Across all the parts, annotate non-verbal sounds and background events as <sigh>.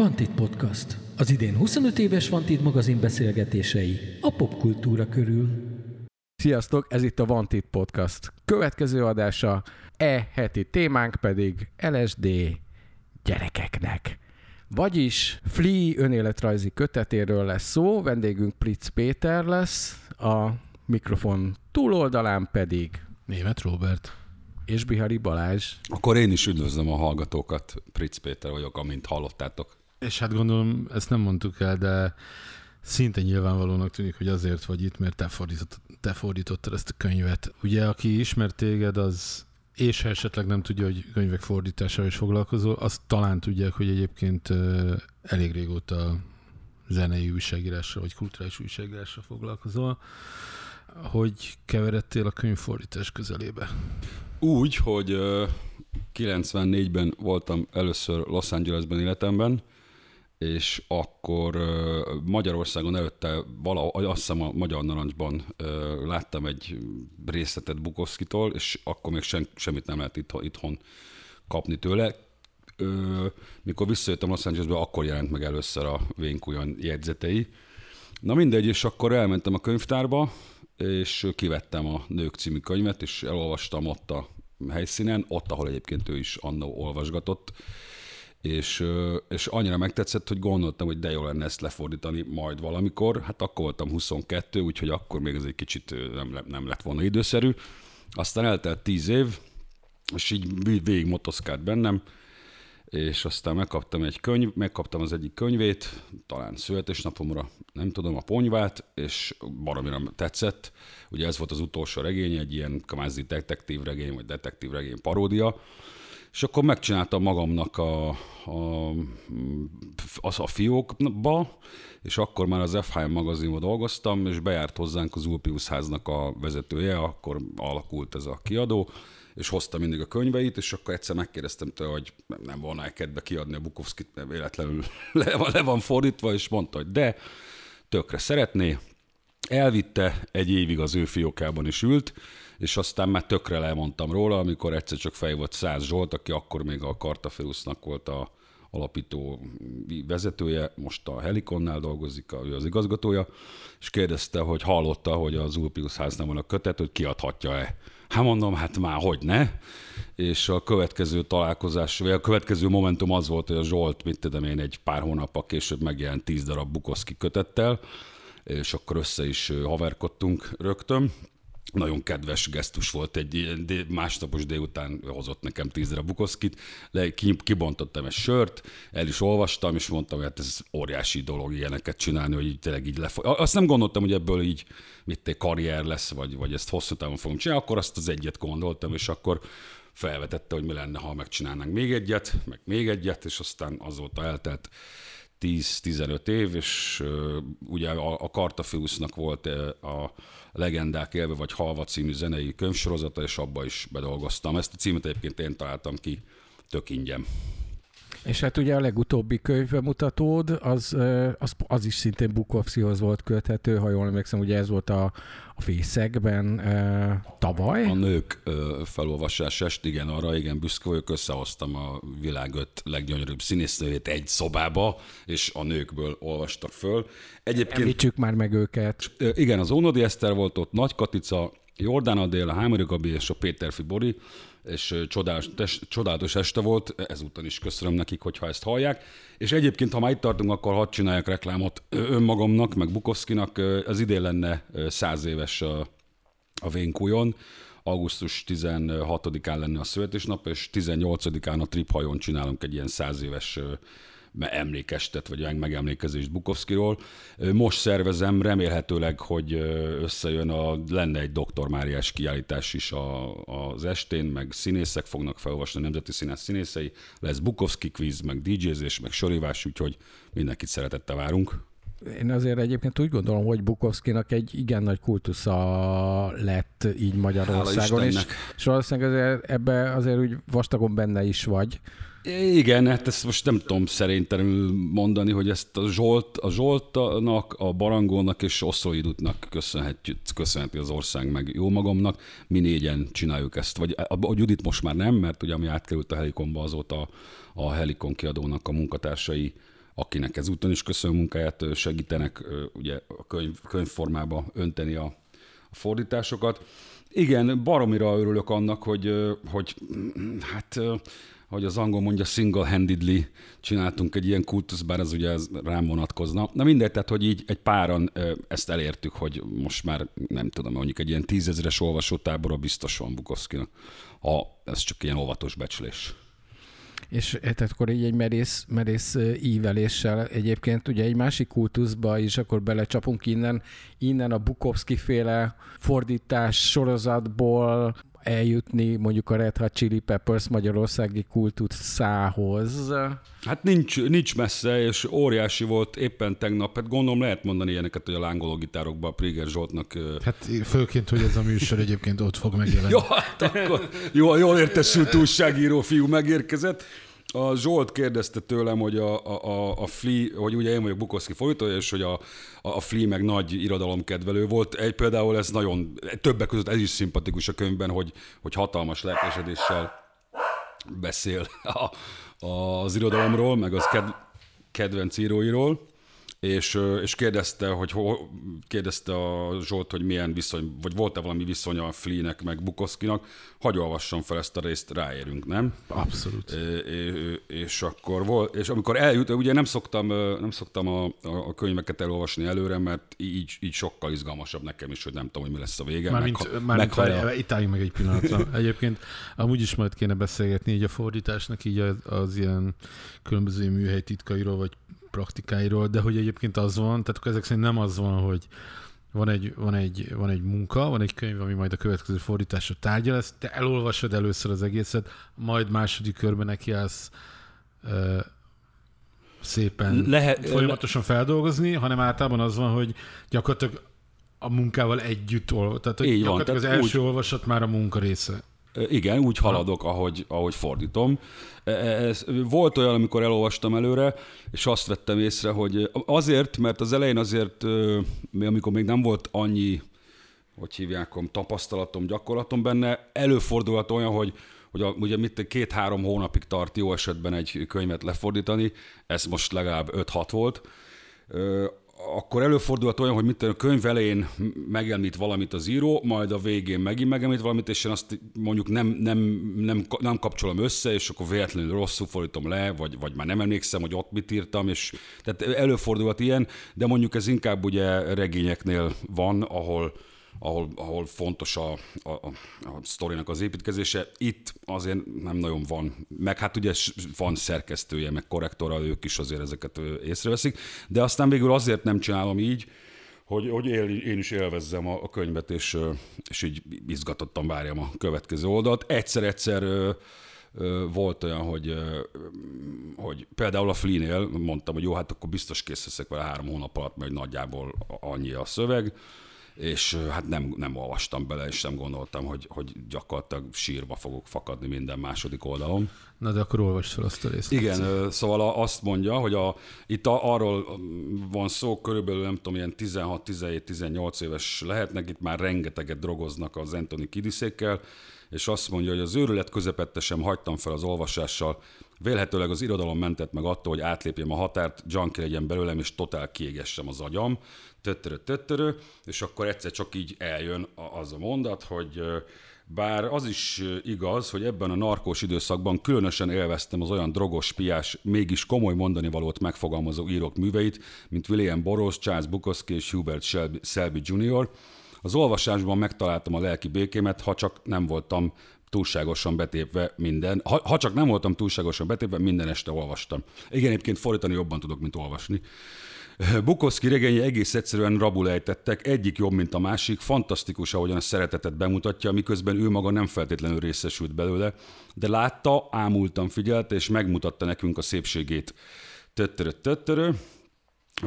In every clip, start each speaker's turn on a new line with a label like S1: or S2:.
S1: Vantit Podcast. Az idén 25 éves Vantit magazin beszélgetései a popkultúra körül.
S2: Sziasztok, ez itt a Vantit Podcast következő adása, e heti témánk pedig LSD gyerekeknek. Vagyis Flea önéletrajzi kötetéről lesz szó, vendégünk Pritz Péter lesz, a mikrofon túloldalán pedig
S3: Német Robert.
S2: és Bihari Balázs.
S4: Akkor én is üdvözlöm a hallgatókat. Pritz Péter vagyok, amint hallottátok.
S3: És hát gondolom, ezt nem mondtuk el, de szinte nyilvánvalónak tűnik, hogy azért vagy itt, mert te, fordított, te fordítottad ezt a könyvet. Ugye, aki ismer téged, az és ha esetleg nem tudja, hogy könyvek fordításával is foglalkozol, azt talán tudják, hogy egyébként elég régóta zenei újságírással, vagy kulturális újságírással foglalkozol. Hogy keveredtél a könyvfordítás közelébe?
S4: Úgy, hogy ö, 94-ben voltam először Los Angelesben életemben, és akkor Magyarországon előtte valahogy azt hiszem a Magyar Narancsban láttam egy részletet Bukowskitól, és akkor még sem, semmit nem lehet itthon, kapni tőle. Mikor visszajöttem Los Angelesbe, akkor jelent meg először a Vénkujan jegyzetei. Na mindegy, és akkor elmentem a könyvtárba, és kivettem a Nők című könyvet, és elolvastam ott a helyszínen, ott, ahol egyébként ő is annó olvasgatott, és, és annyira megtetszett, hogy gondoltam, hogy de jó lenne ezt lefordítani majd valamikor. Hát akkor voltam 22, úgyhogy akkor még ez egy kicsit nem, nem lett volna időszerű. Aztán eltelt 10 év, és így vég- végig motoszkált bennem, és aztán megkaptam egy könyv, megkaptam az egyik könyvét, talán születésnapomra, nem tudom, a ponyvát, és baromira tetszett. Ugye ez volt az utolsó regény, egy ilyen kvázi detektív regény, vagy detektív regény paródia, és akkor megcsináltam magamnak a, a, az a fiókba, és akkor már az FHM magazinban dolgoztam, és bejárt hozzánk az Ulpius háznak a vezetője, akkor alakult ez a kiadó, és hozta mindig a könyveit, és akkor egyszer megkérdeztem tőle, hogy nem- volna kedve kiadni a Bukowskit, mert véletlenül <laughs> le, van- le van fordítva, és mondta, hogy de, tökre szeretné, elvitte, egy évig az ő fiókában is ült, és aztán már tökre lemondtam róla, amikor egyszer csak fej volt Száz Zsolt, aki akkor még a Kartaferusznak volt a alapító vezetője, most a Helikonnál dolgozik, ő az igazgatója, és kérdezte, hogy hallotta, hogy az Ulpius háznál van a kötet, hogy kiadhatja-e. Hát mondom, hát már hogy ne. És a következő találkozás, vagy a következő momentum az volt, hogy a Zsolt, mit tudom én, egy pár hónappal később megjelent tíz darab Bukowski kötettel, és akkor össze is haverkodtunk rögtön. Nagyon kedves gesztus volt, egy dé- másnapos délután hozott nekem tízre Bukowskit, le, ki- kibontottam egy sört, el is olvastam, és mondtam, hogy hát ez óriási dolog ilyeneket csinálni, hogy így tényleg így lefog. Azt nem gondoltam, hogy ebből így mit karrier lesz, vagy, vagy ezt hosszú távon fogom csinálni, akkor azt az egyet gondoltam, és akkor felvetette, hogy mi lenne, ha megcsinálnánk még egyet, meg még egyet, és aztán azóta eltelt 10-15 év, és ugye a, a Kartafiusznak volt a Legendák élve vagy halva című zenei könyvsorozata, és abba is bedolgoztam. Ezt a címet egyébként én találtam ki, tök ingyen.
S2: És hát ugye a legutóbbi könyvemutatód, az, az, az is szintén Bukowskihoz volt köthető, ha jól emlékszem, ugye ez volt a, a fészekben ö, tavaly.
S4: A nők ö, felolvasását, igen, arra igen büszke vagyok, összehoztam a világ öt leggyönyörűbb színésznőjét egy szobába, és a nőkből olvastak föl. Egyébként
S2: Említsük már meg őket.
S4: Igen, az Ónodi Eszter volt ott, Nagy Katica, Jordán Adél, a Hámori Gabi és a Péterfi Bori, és ö, csodálatos, tes- csodálatos este volt, ezúttal is köszönöm nekik, hogyha ezt hallják. És egyébként, ha már itt tartunk, akkor hadd csináljak reklámot önmagamnak, meg Bukowskinak. Az idén lenne száz éves a, a Vénkújon, augusztus 16-án lenne a születésnap, és 18-án a Trip hajón csinálunk egy ilyen száz éves emlékestet, vagy meg- megemlékezést Bukowskiról. Ö, Most szervezem, remélhetőleg, hogy összejön, a, lenne egy Dr. Máriás kiállítás is a, az estén, meg színészek fognak felolvasni, a Nemzeti Színész színészei, lesz Bukowski quiz, meg DJ-zés, meg sorívás, úgyhogy mindenkit szeretettel várunk.
S2: Én azért egyébként úgy gondolom, hogy Bukowskinak egy igen nagy kultusza lett így Magyarországon, és, és valószínűleg azért ebbe azért úgy vastagon benne is vagy.
S4: Igen, hát ezt most nem tudom szerintelenül mondani, hogy ezt a Zsolt, a Zsoltnak, a Barangónak és köszönhetjük, köszönheti az ország meg jó magamnak. Mi négyen csináljuk ezt. Vagy a, a Judit most már nem, mert ugye ami átkerült a Helikonba azóta a Helikon kiadónak a munkatársai akinek ezúton is köszönöm munkáját, segítenek ugye a könyv, könyvformába önteni a, a fordításokat. Igen, baromira örülök annak, hogy, hogy hát hogy az angol mondja, single-handedly csináltunk egy ilyen kultusz, bár ez ugye ez rám vonatkozna. Na mindegy, tehát hogy így egy páran ezt elértük, hogy most már nem tudom, mondjuk egy ilyen tízezeres olvasótábora biztos van Bukowskinak. Ha ez csak ilyen óvatos becslés.
S2: És eh, tehát akkor így egy merész, merész íveléssel egyébként ugye egy másik kultuszba is akkor belecsapunk innen, innen a Bukowski féle fordítás sorozatból eljutni mondjuk a Red Hot Chili Peppers magyarországi kultuszához?
S4: Hát nincs, nincs messze, és óriási volt éppen tegnap. Hát gondolom lehet mondani ilyeneket, hogy a lángoló gitárokban a Priger Zsoltnak...
S3: Hát főként, hogy ez a műsor egyébként ott fog megjelenni. <laughs>
S4: jó, hát akkor jó, jól értesült újságíró fiú megérkezett. A Zsolt kérdezte tőlem, hogy a, a, a Flea, hogy ugye én vagyok Bukowski fordítója, és hogy a, a Flea meg nagy irodalomkedvelő volt. Egy például ez nagyon, többek között ez is szimpatikus a könyvben, hogy, hogy hatalmas lelkesedéssel beszél a, az irodalomról, meg az ked, kedvenc íróiról és, és kérdezte, hogy kérdezte a Zsolt, hogy milyen viszony, vagy volt-e valami viszony a Flinek meg Bukoszkinak, hagy olvassam fel ezt a részt, ráérünk, nem?
S3: Abszolút.
S4: És, és akkor volt, és amikor eljut, ugye nem szoktam, nem szoktam a, a könyveket elolvasni előre, mert így, így sokkal izgalmasabb nekem is, hogy nem tudom, hogy mi lesz a vége.
S3: Mármint, meg, mármint meg, itt álljunk meg egy pillanatra. <laughs> Egyébként amúgy is majd kéne beszélgetni így a fordításnak, így az, az ilyen különböző műhely titkairól, vagy praktikáiról, de hogy egyébként az van, tehát ezek szerint nem az van, hogy van egy, van, egy, van egy munka, van egy könyv, ami majd a következő fordításra tárgya lesz, te elolvasod először az egészet, majd második körben nekiállsz uh, szépen Lehet, folyamatosan feldolgozni, hanem általában az van, hogy gyakorlatilag a munkával együtt olvas. Tehát, hogy Így gyakorlatilag van, az első úgy... olvasat már a munka része.
S4: Igen, úgy haladok, ahogy, ahogy fordítom. E, e, ez, volt olyan, amikor elolvastam előre, és azt vettem észre, hogy azért, mert az elején azért, amikor még nem volt annyi, hogy hívják, tapasztalatom, gyakorlatom benne, előfordulhat olyan, hogy hogy a, ugye mit két-három hónapig tart jó esetben egy könyvet lefordítani, ez most legalább 5-6 volt akkor előfordulhat olyan, hogy mit a könyv elején megemlít valamit az író, majd a végén megint megemlít valamit, és én azt mondjuk nem, nem, nem, nem kapcsolom össze, és akkor véletlenül rosszul fordítom le, vagy, vagy már nem emlékszem, hogy ott mit írtam, és tehát előfordulhat ilyen, de mondjuk ez inkább ugye regényeknél van, ahol, ahol, ahol fontos a, a, a sztorinak az építkezése. Itt azért nem nagyon van, meg hát ugye van szerkesztője, meg korrektora, ők is azért ezeket észreveszik, de aztán végül azért nem csinálom így, hogy, hogy él, én is élvezzem a, a könyvet, és, és így izgatottan várjam a következő oldalt. Egyszer-egyszer volt olyan, hogy, hogy például a Flea-nél mondtam, hogy jó, hát akkor biztos kész leszek vele három hónap alatt, mert nagyjából annyi a szöveg, és hát nem, nem olvastam bele, és nem gondoltam, hogy, hogy gyakorlatilag sírva fogok fakadni minden második oldalon.
S3: Na de akkor olvasd fel azt a részt.
S4: Igen, szóval azt mondja, hogy a, itt a, arról van szó, körülbelül nem tudom, ilyen 16-17-18 éves lehetnek, itt már rengeteget drogoznak az Anthony Kidiszékkel, és azt mondja, hogy az őrület közepette sem hagytam fel az olvasással, Vélhetőleg az irodalom mentett meg attól, hogy átlépjem a határt, junkie legyen belőlem, és totál kiégessem az agyam töttörö, töttörö, és akkor egyszer csak így eljön az a mondat, hogy bár az is igaz, hogy ebben a narkós időszakban különösen élveztem az olyan drogos, piás, mégis komoly mondani valót megfogalmazó írók műveit, mint William Burroughs, Charles Bukowski és Hubert Selby, Selby Jr. Az olvasásban megtaláltam a lelki békémet, ha csak nem voltam túlságosan betépve minden, ha, ha csak nem voltam túlságosan betépve, minden este olvastam. Igen, egyébként fordítani jobban tudok, mint olvasni. Bukowski regénye egész egyszerűen rabul ejtettek, egyik jobb, mint a másik, fantasztikus, ahogyan a szeretetet bemutatja, miközben ő maga nem feltétlenül részesült belőle, de látta, ámultan figyelte, és megmutatta nekünk a szépségét. Töttörö, töttörö.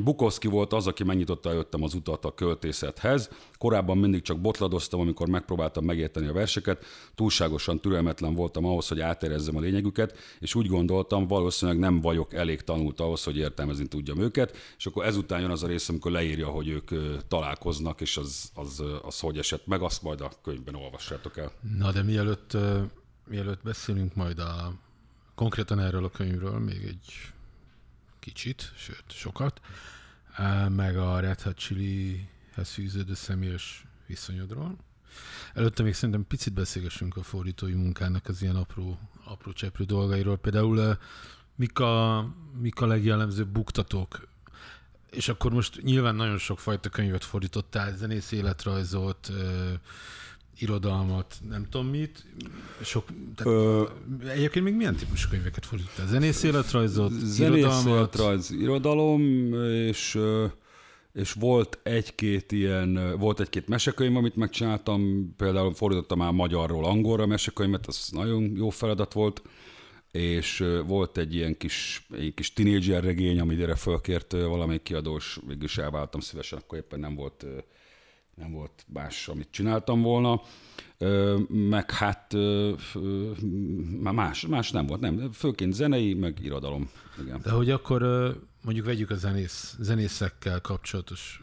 S4: Bukowski volt az, aki megnyitotta előttem az utat a költészethez. Korábban mindig csak botladoztam, amikor megpróbáltam megérteni a verseket. Túlságosan türelmetlen voltam ahhoz, hogy átérezzem a lényegüket, és úgy gondoltam, valószínűleg nem vagyok elég tanult ahhoz, hogy értelmezni tudjam őket. És akkor ezután jön az a rész, amikor leírja, hogy ők találkoznak, és az, az, az hogy esett meg, azt majd a könyvben olvassátok el.
S3: Na de mielőtt, mielőtt beszélünk majd a, konkrétan erről a könyvről, még egy kicsit, sőt, sokat, meg a Red Hot Chilihez fűződő személyes viszonyodról. Előtte még szerintem picit beszélgessünk a fordítói munkának az ilyen apró, apró cseprő dolgairól. Például mik a, mik a legjellemzőbb buktatók és akkor most nyilván nagyon sok fajta könyvet fordítottál, zenész életrajzot, irodalmat, nem tudom mit. Sok, tehát,
S4: Ö,
S3: egyébként még milyen típusú könyveket fordítottál? Zenész életrajzot,
S4: Zenész
S3: irodalmat?
S4: életrajz, irodalom, és, és volt egy-két ilyen, volt egy-két mesekönyv, amit megcsináltam, például fordítottam már magyarról angolra mesekönyvet, az nagyon jó feladat volt, és volt egy ilyen kis, egy kis tínédzser regény, amire fölkért valamelyik kiadó, és végül elváltam szívesen, akkor éppen nem volt, nem volt más, amit csináltam volna. Meg hát más, más nem volt, nem. Főként zenei, meg irodalom. Igen.
S3: De hogy akkor mondjuk vegyük a zenész, zenészekkel kapcsolatos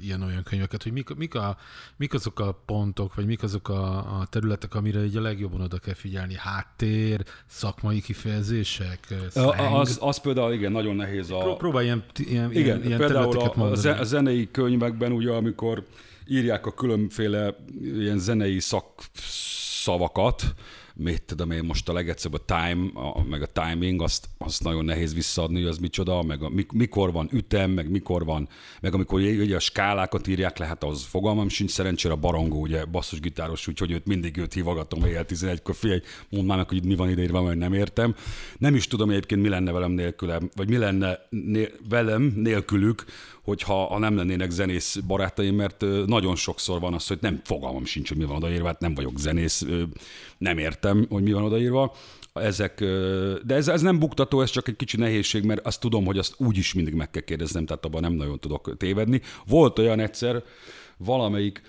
S3: ilyen-olyan könyveket, hogy mik, mik, a, mik azok a pontok, vagy mik azok a, a területek, amire így a legjobban oda kell figyelni? Háttér, szakmai kifejezések, slang?
S4: Az, az például igen, nagyon nehéz a...
S3: Pró- Próbálj ilyen, ilyen,
S4: Igen,
S3: ilyen,
S4: például a, a zenei könyvekben, ugye, amikor írják a különféle ilyen zenei szakszavakat, mit tudom én most a legegyszerűbb a time, a, meg a timing, azt, azt nagyon nehéz visszaadni, hogy az micsoda, meg a, mik- mikor van ütem, meg mikor van, meg amikor ugye a skálákat írják le, hát az fogalmam sincs, szerencsére a barangó, ugye basszusgitáros, úgyhogy őt mindig őt hívogatom éjjel 11-kor, figyelj, mondd már meg, hogy mi van ideírva, mert nem értem. Nem is tudom egyébként, mi lenne velem nélkülem, vagy mi lenne né- velem nélkülük, hogyha ha nem lennének zenész barátaim, mert nagyon sokszor van az, hogy nem fogalmam sincs, hogy mi van odaírva, hát nem vagyok zenész, nem értem, hogy mi van odaírva. Ezek, de ez, ez nem buktató, ez csak egy kicsi nehézség, mert azt tudom, hogy azt úgyis mindig meg kell kérdeznem, tehát abban nem nagyon tudok tévedni. Volt olyan egyszer, valamelyik,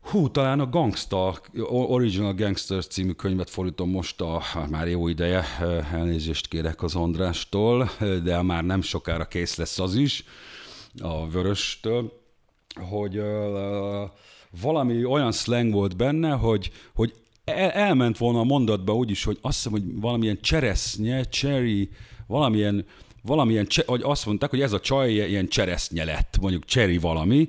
S4: Hú, talán a Gangsta, Original Gangsters című könyvet fordítom most a, hát már jó ideje, elnézést kérek az Andrástól, de már nem sokára kész lesz az is, a Vöröstől, hogy uh, valami olyan slang volt benne, hogy, hogy el, elment volna a mondatba úgyis, hogy azt hiszem, hogy valamilyen cseresznye, cherry, valamilyen, valamilyen, hogy azt mondták, hogy ez a csaj ilyen cseresznye lett, mondjuk cherry valami,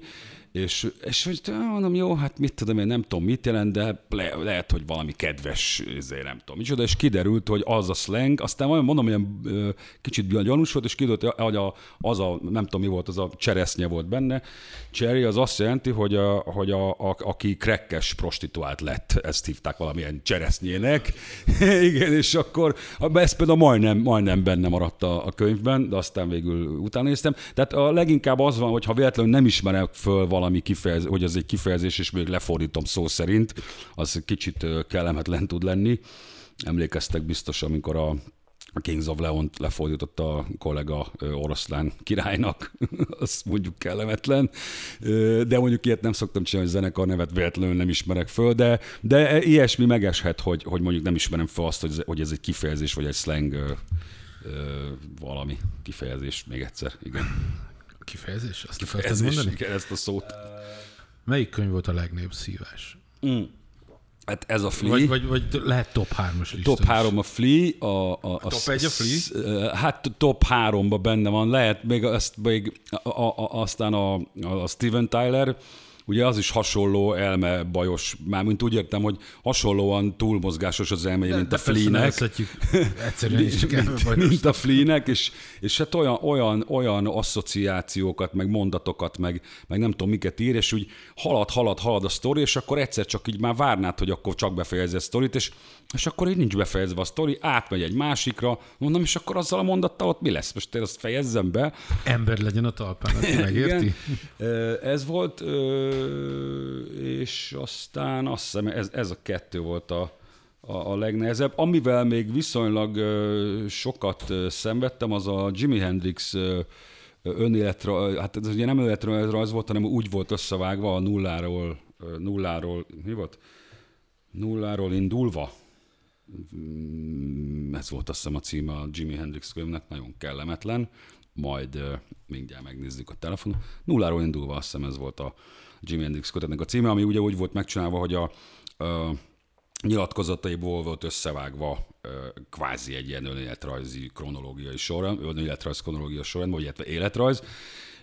S4: és, és hogy mondom, jó, hát mit tudom én, nem tudom mit jelent, de le, lehet, hogy valami kedves, ezért nem tudom micsoda, és kiderült, hogy az a slang, aztán olyan mondom, olyan ö, kicsit gyanús volt, és kiderült, hogy az a, nem tudom mi volt, az a cseresznye volt benne. Cherry az azt jelenti, hogy, a, hogy a, a, aki krekkes prostituált lett, ezt hívták valamilyen cseresznyének. <laughs> Igen, és akkor ez például majdnem, majdnem benne maradt a, a könyvben, de aztán végül utána néztem. Tehát a leginkább az van, hogy ha véletlenül nem ismerek föl valami kifejezés, hogy ez egy kifejezés, és még lefordítom szó szerint, az kicsit kellemetlen tud lenni. Emlékeztek biztos, amikor a a Kings of Leon lefordította a kollega oroszlán királynak, <laughs> az mondjuk kellemetlen, de mondjuk ilyet nem szoktam csinálni, hogy zenekar nevet véletlenül nem ismerek föl, de, de ilyesmi megeshet, hogy, hogy mondjuk nem ismerem föl azt, hogy ez, hogy ez egy kifejezés, vagy egy slang valami kifejezés, még egyszer, igen.
S3: Kifejezés? Azt
S4: Kifejezés,
S3: mondani?
S4: igen, ezt a szót.
S3: Melyik könyv volt a legnagyobb szívás?
S4: Mm. Hát ez a Flea.
S3: Vagy, vagy, vagy lehet top 3-as lista
S4: Top
S3: is.
S4: 3 a Flea, a, a, a
S3: top egy a Flea?
S4: Hát top 3-ba benne van, lehet még, azt, még a, a, a, aztán a, a Steven Tyler, ugye az is hasonló elme bajos, mármint úgy értem, hogy hasonlóan túlmozgásos az elme, mint a
S3: nevezhetjük Egyszerűen is <laughs>
S4: mint, mint a Flea-nek, és, és hát olyan, olyan, olyan asszociációkat, meg mondatokat, meg, meg nem tudom miket ír, és úgy halad, halad, halad a sztori, és akkor egyszer csak így már várnád, hogy akkor csak befejezze a sztorit, és, és akkor így nincs befejezve a sztori, átmegy egy másikra, mondom, és akkor azzal a mondattal ott mi lesz? Most én azt fejezzem be.
S3: Ember legyen a talpán, aki <laughs> megérti?
S4: Igen. Ez volt, ö, és aztán azt hiszem, ez, ez a kettő volt a, a, a legnehezebb. Amivel még viszonylag sokat szenvedtem, az a Jimi Hendrix önéletre, hát ez ugye nem önéletrajz volt, hanem úgy volt összevágva a nulláról, nulláról, mi volt? Nulláról indulva. Mm, Ez volt azt hiszem a címe a Jimi Hendrix könyvnek, nagyon kellemetlen. Majd mindjárt megnézzük a telefonon. Nulláról indulva azt hiszem ez volt a Jimi Hendrix kötetnek a címe, ami ugye úgy volt megcsinálva, hogy a, ö, nyilatkozataiból volt összevágva kvázi egy ilyen önéletrajzi kronológiai során, önéletrajz kronológia során, vagy illetve életrajz,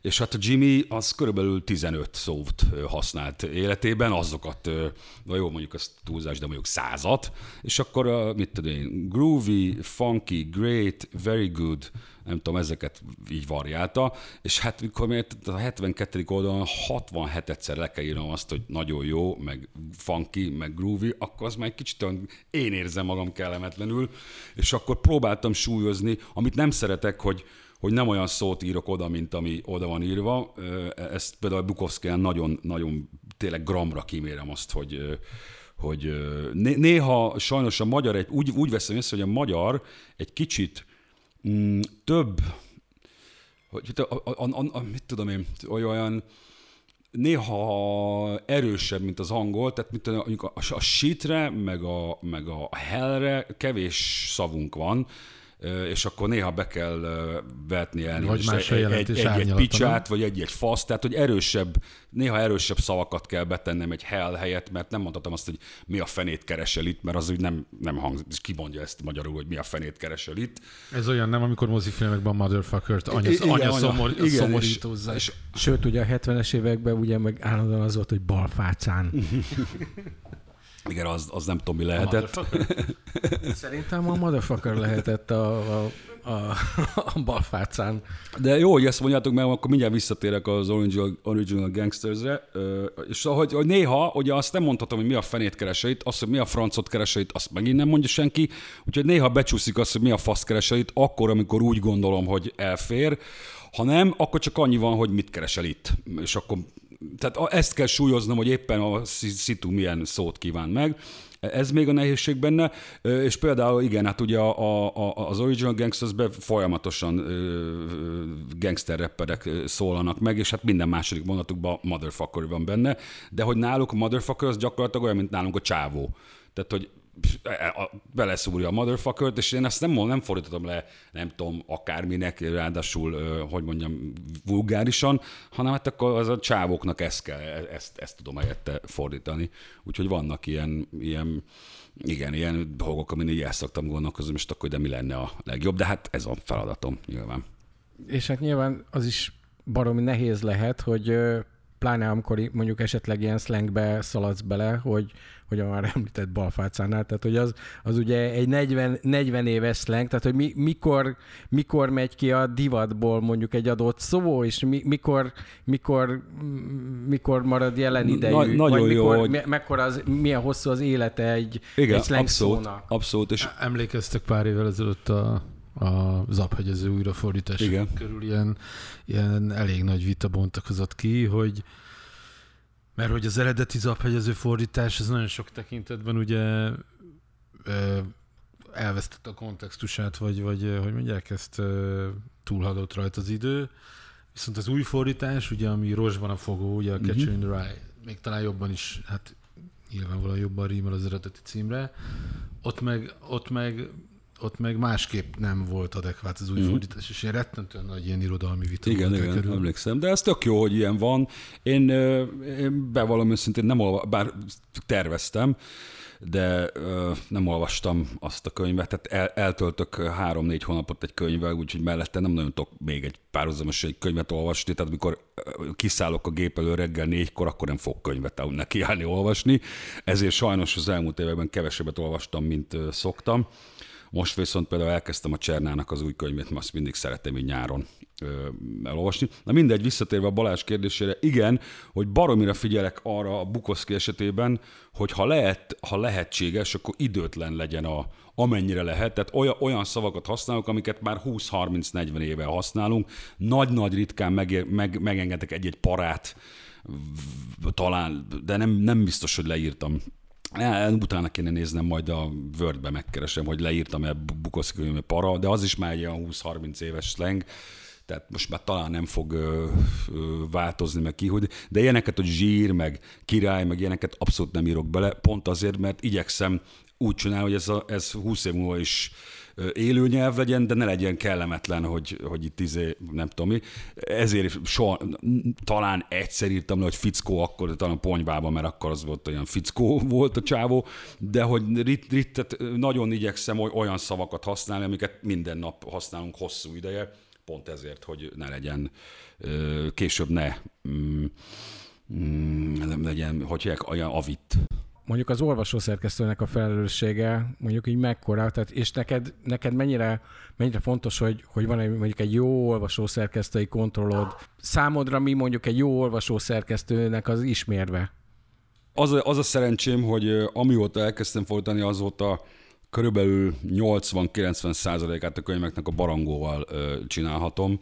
S4: és hát a Jimmy az körülbelül 15 szót használt életében, azokat, vagy jó, mondjuk az túlzás, de mondjuk százat, és akkor mit tudom én, groovy, funky, great, very good, nem tudom, ezeket így variálta, és hát mikor a 72. oldalon 67-szer le kell írnom azt, hogy nagyon jó, meg funky, meg groovy, akkor az már egy kicsit olyan, én érzem magam kellemetlenül, és akkor próbáltam súlyozni, amit nem szeretek, hogy, hogy nem olyan szót írok oda, mint ami oda van írva. Ezt például Bukowskián nagyon, nagyon tényleg gramra kimérem azt, hogy, hogy néha sajnos a magyar, egy, úgy, úgy veszem észre, hogy a magyar egy kicsit mm, több, hogy a, a, a, a, mit tudom én, olyan néha erősebb, mint az angol, tehát mint a, a, a shitre, meg a, meg a hellre kevés szavunk van, és akkor néha be kell vetni el
S3: vagy más
S4: egy, egy, egy, egy picsát, vagy egy-egy fasz, tehát hogy erősebb, néha erősebb szavakat kell betennem egy hell helyett, mert nem mondhatom azt, hogy mi a fenét keresel itt, mert az úgy nem, nem hangzik, és ki mondja ezt magyarul, hogy mi a fenét keresel itt.
S3: Ez olyan nem, amikor mozifilmekben motherfucker-t anya, igen, anya, szomor, igen, szomorítózzák. És,
S2: és, sőt, ugye a 70-es években ugye meg állandóan az volt, hogy balfácán. <laughs>
S4: Igen, az, az nem tudom, mi lehetett.
S2: A <laughs> Szerintem a motherfucker lehetett a, a, a, a balfácán.
S4: De jó, hogy ezt mondjátok, mert akkor mindjárt visszatérek az Original, original Gangsters-re, és hogy, hogy néha, ugye azt nem mondhatom, hogy mi a fenét kereseit, azt, hogy mi a francot kereseit, azt megint nem mondja senki, úgyhogy néha becsúszik azt, hogy mi a fasz kereseit, akkor, amikor úgy gondolom, hogy elfér, ha nem, akkor csak annyi van, hogy mit keresel itt. És akkor tehát ezt kell súlyoznom, hogy éppen a szitu milyen szót kíván meg. Ez még a nehézség benne, és például igen, hát ugye a, a, az Original Gangsters-ben folyamatosan gangster rapperek szólanak meg, és hát minden második mondatukban motherfucker van benne, de hogy náluk motherfucker az gyakorlatilag olyan, mint nálunk a csávó. Tehát, hogy beleszúrja a motherfucker és én ezt nem, nem fordítottam le, nem tudom, akárminek, ráadásul, hogy mondjam, vulgárisan, hanem hát akkor az a csávoknak ezt kell, ezt, ezt tudom helyette fordítani. Úgyhogy vannak ilyen, ilyen igen, ilyen dolgok, amin így el szoktam gondolkozni, most akkor de mi lenne a legjobb, de hát ez a feladatom nyilván.
S2: És hát nyilván az is baromi nehéz lehet, hogy pláne amikor mondjuk esetleg ilyen slangbe szaladsz bele, hogy, hogy a már <laughs> említett balfácánál, tehát hogy az, az ugye egy 40, 40 éves slang, tehát hogy mi, mikor, mikor megy ki a divatból mondjuk egy adott szó, és mi, mikor, mikor, mikor marad jelen idejű, Na, nagyon vagy mikor, jó, hogy... mekkora az, milyen hosszú az élete egy,
S4: Igen,
S2: egy slang
S4: abszolút,
S2: szónak.
S4: abszolút. És...
S3: Emlékeztek pár évvel ezelőtt a a zaphegyező újrafordítás Igen. körül ilyen, ilyen elég nagy vita bontakozott ki, hogy mert hogy az eredeti zaphegyező fordítás, ez nagyon sok tekintetben ugye elvesztett a kontextusát, vagy, vagy hogy mondják, ezt túlhadott rajta az idő. Viszont az új fordítás, ugye, ami Rosban a fogó, ugye a Catcher mm-hmm. in the Rye, még talán jobban is, hát nyilvánvalóan jobban rímel az eredeti címre, ott meg, ott meg ott meg másképp nem volt adekvát az új mm. fordítás, és én rettentően nagy ilyen irodalmi vita
S4: Igen, igen, körül. emlékszem. De ez tök jó, hogy ilyen van. Én, én bevallom őszintén, nem olva, bár terveztem, de ö, nem olvastam azt a könyvet, tehát el, eltöltök három-négy hónapot egy könyvvel, úgyhogy mellette nem nagyon tudok még egy párhuzamos egy könyvet olvasni, tehát amikor kiszállok a gép elő reggel négykor, akkor nem fog könyvet nekiállni olvasni, ezért sajnos az elmúlt években kevesebbet olvastam, mint szoktam. Most viszont például elkezdtem a Csernának az új könyvét, mert azt mindig szeretem így nyáron ö, elolvasni. Na mindegy, visszatérve a Balázs kérdésére, igen, hogy baromira figyelek arra a Bukowski esetében, hogy ha, lehet, ha lehetséges, akkor időtlen legyen a, amennyire lehet. Tehát olyan, olyan szavakat használok, amiket már 20-30-40 éve használunk. Nagy-nagy ritkán meg, meg, megengedek egy-egy parát, talán, de nem, nem biztos, hogy leírtam Utána kéne néznem, majd a Wordbe megkeresem, hogy leírtam-e Bukowski para, de az is már egy olyan 20-30 éves slang, tehát most már talán nem fog ö, ö, változni, meg ki, hogy, de ilyeneket, hogy zsír, meg király, meg ilyeneket abszolút nem írok bele, pont azért, mert igyekszem úgy csinálni, hogy ez, a, ez 20 év múlva is élő nyelv legyen, de ne legyen kellemetlen, hogy, hogy itt izé, nem tudom mi. Ezért soha, talán egyszer írtam le, hogy fickó, akkor talán ponyvában, mert akkor az volt olyan fickó <laughs> volt a csávó, de hogy rit, rit, nagyon igyekszem olyan szavakat használni, amiket minden nap használunk hosszú ideje, pont ezért, hogy ne legyen, később ne mm, mm, legyen, hogy olyan avit
S2: mondjuk az olvasószerkesztőnek a felelőssége mondjuk így mekkora, tehát és neked, neked mennyire, mennyire fontos, hogy, hogy van egy, mondjuk egy jó olvasószerkesztői kontrollod. Számodra mi mondjuk egy jó olvasószerkesztőnek az ismérve?
S4: Az a, az a szerencsém, hogy amióta elkezdtem folytani, azóta körülbelül 80-90 százalékát a könyveknek a barangóval ö, csinálhatom.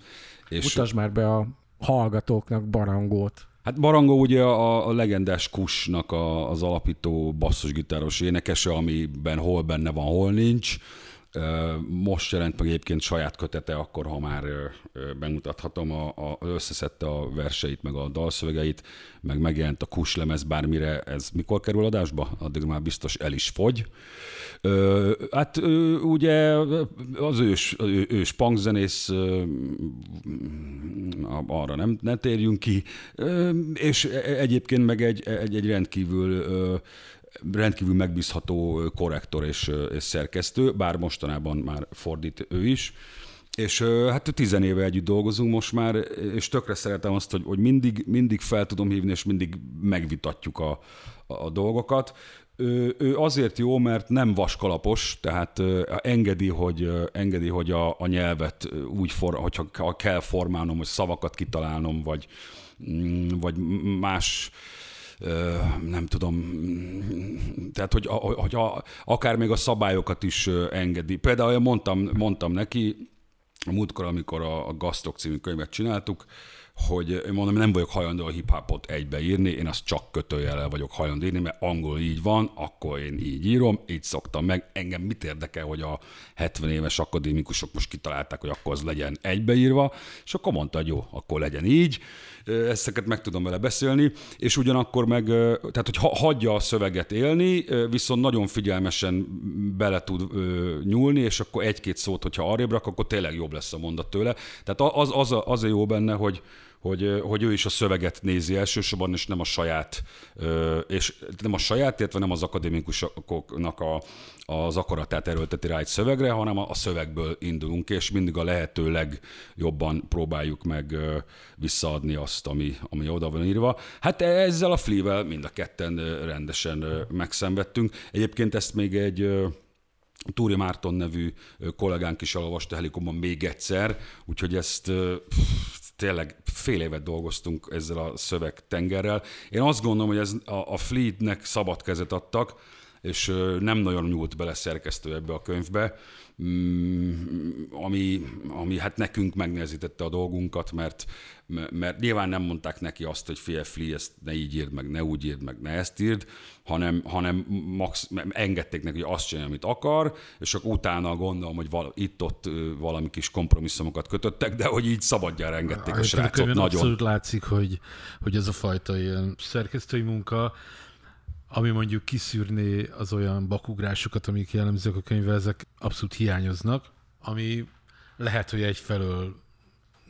S2: És Utasd már be a hallgatóknak barangót.
S4: Hát Barangó ugye a, a legendás Kusnak a, az alapító basszusgitáros énekese, amiben hol benne van, hol nincs. Most jelent meg egyébként saját kötete, akkor ha már bemutathatom, a, a, összeszedte a verseit, meg a dalszövegeit, meg megjelent a Kus lemez, bármire ez mikor kerül adásba? Addig már biztos el is fogy. Hát ugye az ős, ős punkzenész, arra nem, ne térjünk ki, és e, egyébként meg egy, egy, egy rendkívül rendkívül megbízható korrektor és, és szerkesztő, bár mostanában már fordít ő is. És hát tizen éve együtt dolgozunk most már, és tökre szeretem azt, hogy, hogy mindig, mindig fel tudom hívni, és mindig megvitatjuk a, a, dolgokat. Ő, ő azért jó, mert nem vaskalapos, tehát engedi, hogy, engedi, hogy a, a nyelvet úgy, for, hogyha kell formálnom, hogy szavakat kitalálnom, vagy, mm, vagy más nem tudom, tehát hogy, hogy a, akár még a szabályokat is engedi. Például mondtam, mondtam neki, a múltkor, amikor a, a Gasztok című könyvet csináltuk, hogy mondom, nem vagyok hajlandó a hip-hopot egybeírni, én azt csak kötőjellel vagyok hajlandó írni, mert angol így van, akkor én így írom, így szoktam meg. Engem mit érdekel, hogy a 70 éves akadémikusok most kitalálták, hogy akkor az legyen egybeírva, és akkor mondta, hogy jó, akkor legyen így ezeket meg tudom vele beszélni, és ugyanakkor meg, tehát hogy hagyja a szöveget élni, viszont nagyon figyelmesen bele tud nyúlni, és akkor egy-két szót, hogyha arrébb rak, akkor tényleg jobb lesz a mondat tőle. Tehát az, az, az a jó benne, hogy, hogy, hogy ő is a szöveget nézi elsősorban, és nem a saját, és nem a saját, illetve nem az akadémikusoknak a, az akaratát erőlteti rá egy szövegre, hanem a szövegből indulunk, és mindig a lehető legjobban próbáljuk meg visszaadni azt, ami, ami oda van írva. Hát ezzel a Flea-vel mind a ketten rendesen megszenvedtünk. Egyébként ezt még egy Túri Márton nevű kollégánk is elolvasta Helikomban még egyszer, úgyhogy ezt tényleg fél évet dolgoztunk ezzel a szövegtengerrel. Én azt gondolom, hogy ez a, a Fleetnek szabad kezet adtak, és nem nagyon nyúlt bele szerkesztő ebbe a könyvbe, mm, ami, ami hát nekünk megnehezítette a dolgunkat, mert, mert nyilván nem mondták neki azt, hogy fél Flea, ezt ne így írd meg, ne úgy írd meg, ne ezt írd, hanem, hanem max, engedték neki, hogy azt csinálja, amit akar, és akkor utána gondolom, hogy val, itt-ott valami kis kompromisszumokat kötöttek, de hogy így szabadjára engedték a, a srácot. Nagyon.
S3: Abszolút látszik, hogy, hogy ez a fajta ilyen szerkesztői munka, ami mondjuk kiszűrné az olyan bakugrásokat, amik jellemzők a könyvvel, ezek abszolút hiányoznak, ami lehet, hogy egyfelől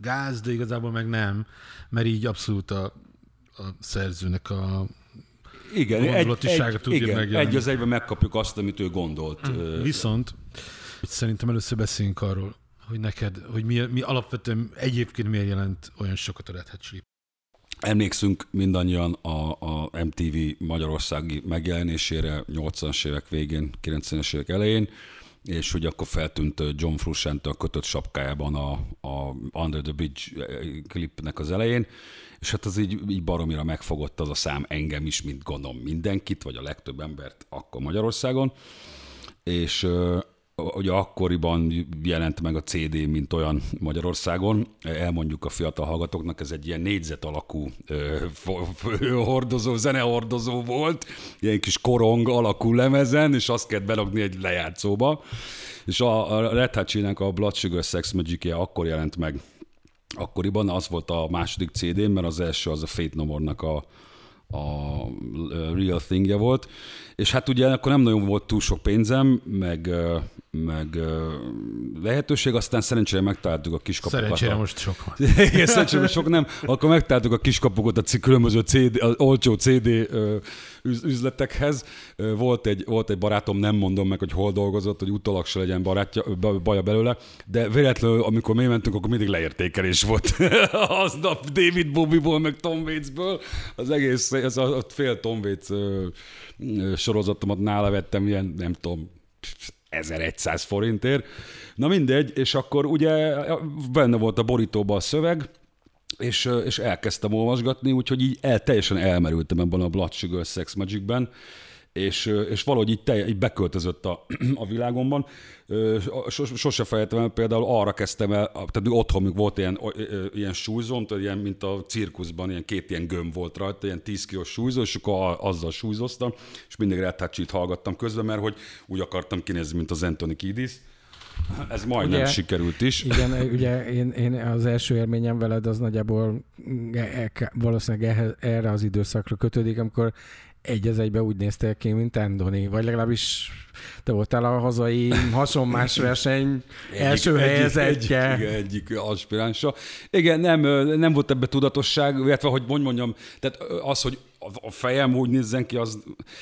S3: gáz, de igazából meg nem, mert így abszolút a, a szerzőnek a
S4: igen, egy, egy, tudja igen, egy az egyben megkapjuk azt, amit ő gondolt.
S3: Hmm. Viszont szerintem először beszéljünk arról, hogy neked, hogy mi, mi alapvetően egyébként miért jelent olyan sokat a Red Hat Chili
S4: Emlékszünk mindannyian a, a MTV magyarországi megjelenésére 80-as évek végén, 90-es évek elején, és hogy akkor feltűnt John Frusciante a kötött sapkájában a, a Under the Bridge klipnek az elején, és hát az így, így baromira megfogott az a szám engem is, mint gondolom mindenkit, vagy a legtöbb embert akkor Magyarországon, és ugye akkoriban jelent meg a CD, mint olyan Magyarországon. Elmondjuk a fiatal hallgatóknak, ez egy ilyen négyzet alakú hordozó, zenehordozó volt, ilyen kis korong alakú lemezen, és azt kellett belogni egy lejátszóba. És a, a Red Hot a Blood Sugar Sex magic akkor jelent meg akkoriban, az volt a második CD, mert az első az a Fate No a, a Real Thingje volt, és hát ugye akkor nem nagyon volt túl sok pénzem, meg, meg lehetőség, aztán szerencsére megtaláltuk a kiskapukat.
S3: Szerencsére
S4: a...
S3: most sok van. <laughs>
S4: Igen, szerencsére sok nem. Akkor megtaláltuk a kiskapukat a különböző CD, az olcsó CD üzletekhez. Volt egy, volt egy barátom, nem mondom meg, hogy hol dolgozott, hogy utólag se legyen barátja, baja belőle, de véletlenül, amikor mi mentünk, akkor mindig leértékelés volt. <laughs> Aznap David Bobbyból, meg Tom Waitsből. Az egész, ez a, a fél Tom Waits sorozatomat nála vettem, ilyen, nem tudom, 1100 forintért. Na mindegy, és akkor ugye benne volt a borítóban a szöveg, és, és elkezdtem olvasgatni, úgyhogy így el, teljesen elmerültem ebben a Blood Sugar Sex Magicben, és, és valahogy így, te, így beköltözött a, <clears throat> a világomban. Sose felejtem el, például arra kezdtem el, tehát otthon volt ilyen, ilyen súlyzom, tehát ilyen, mint a cirkuszban, ilyen két ilyen gömb volt rajta, ilyen 10 kilós súlyzó, és akkor azzal súlyzoztam, és mindig Red hallgattam közben, mert hogy úgy akartam kinézni, mint az Anthony Kiedis. Ez majdnem ugye, sikerült is.
S2: Igen, <laughs> ugye én, én az első élményem veled az nagyjából e, e, valószínűleg erre az időszakra kötődik, amikor egy az egybe úgy néztél ki, mint Endoni, vagy legalábbis te voltál a hazai hasonmás verseny első helyezettje.
S4: Egyik, egyik, egyik aspiránsa. Igen, nem, nem volt ebbe tudatosság, illetve hogy mondjam, tehát az, hogy a fejem úgy nézzen ki, az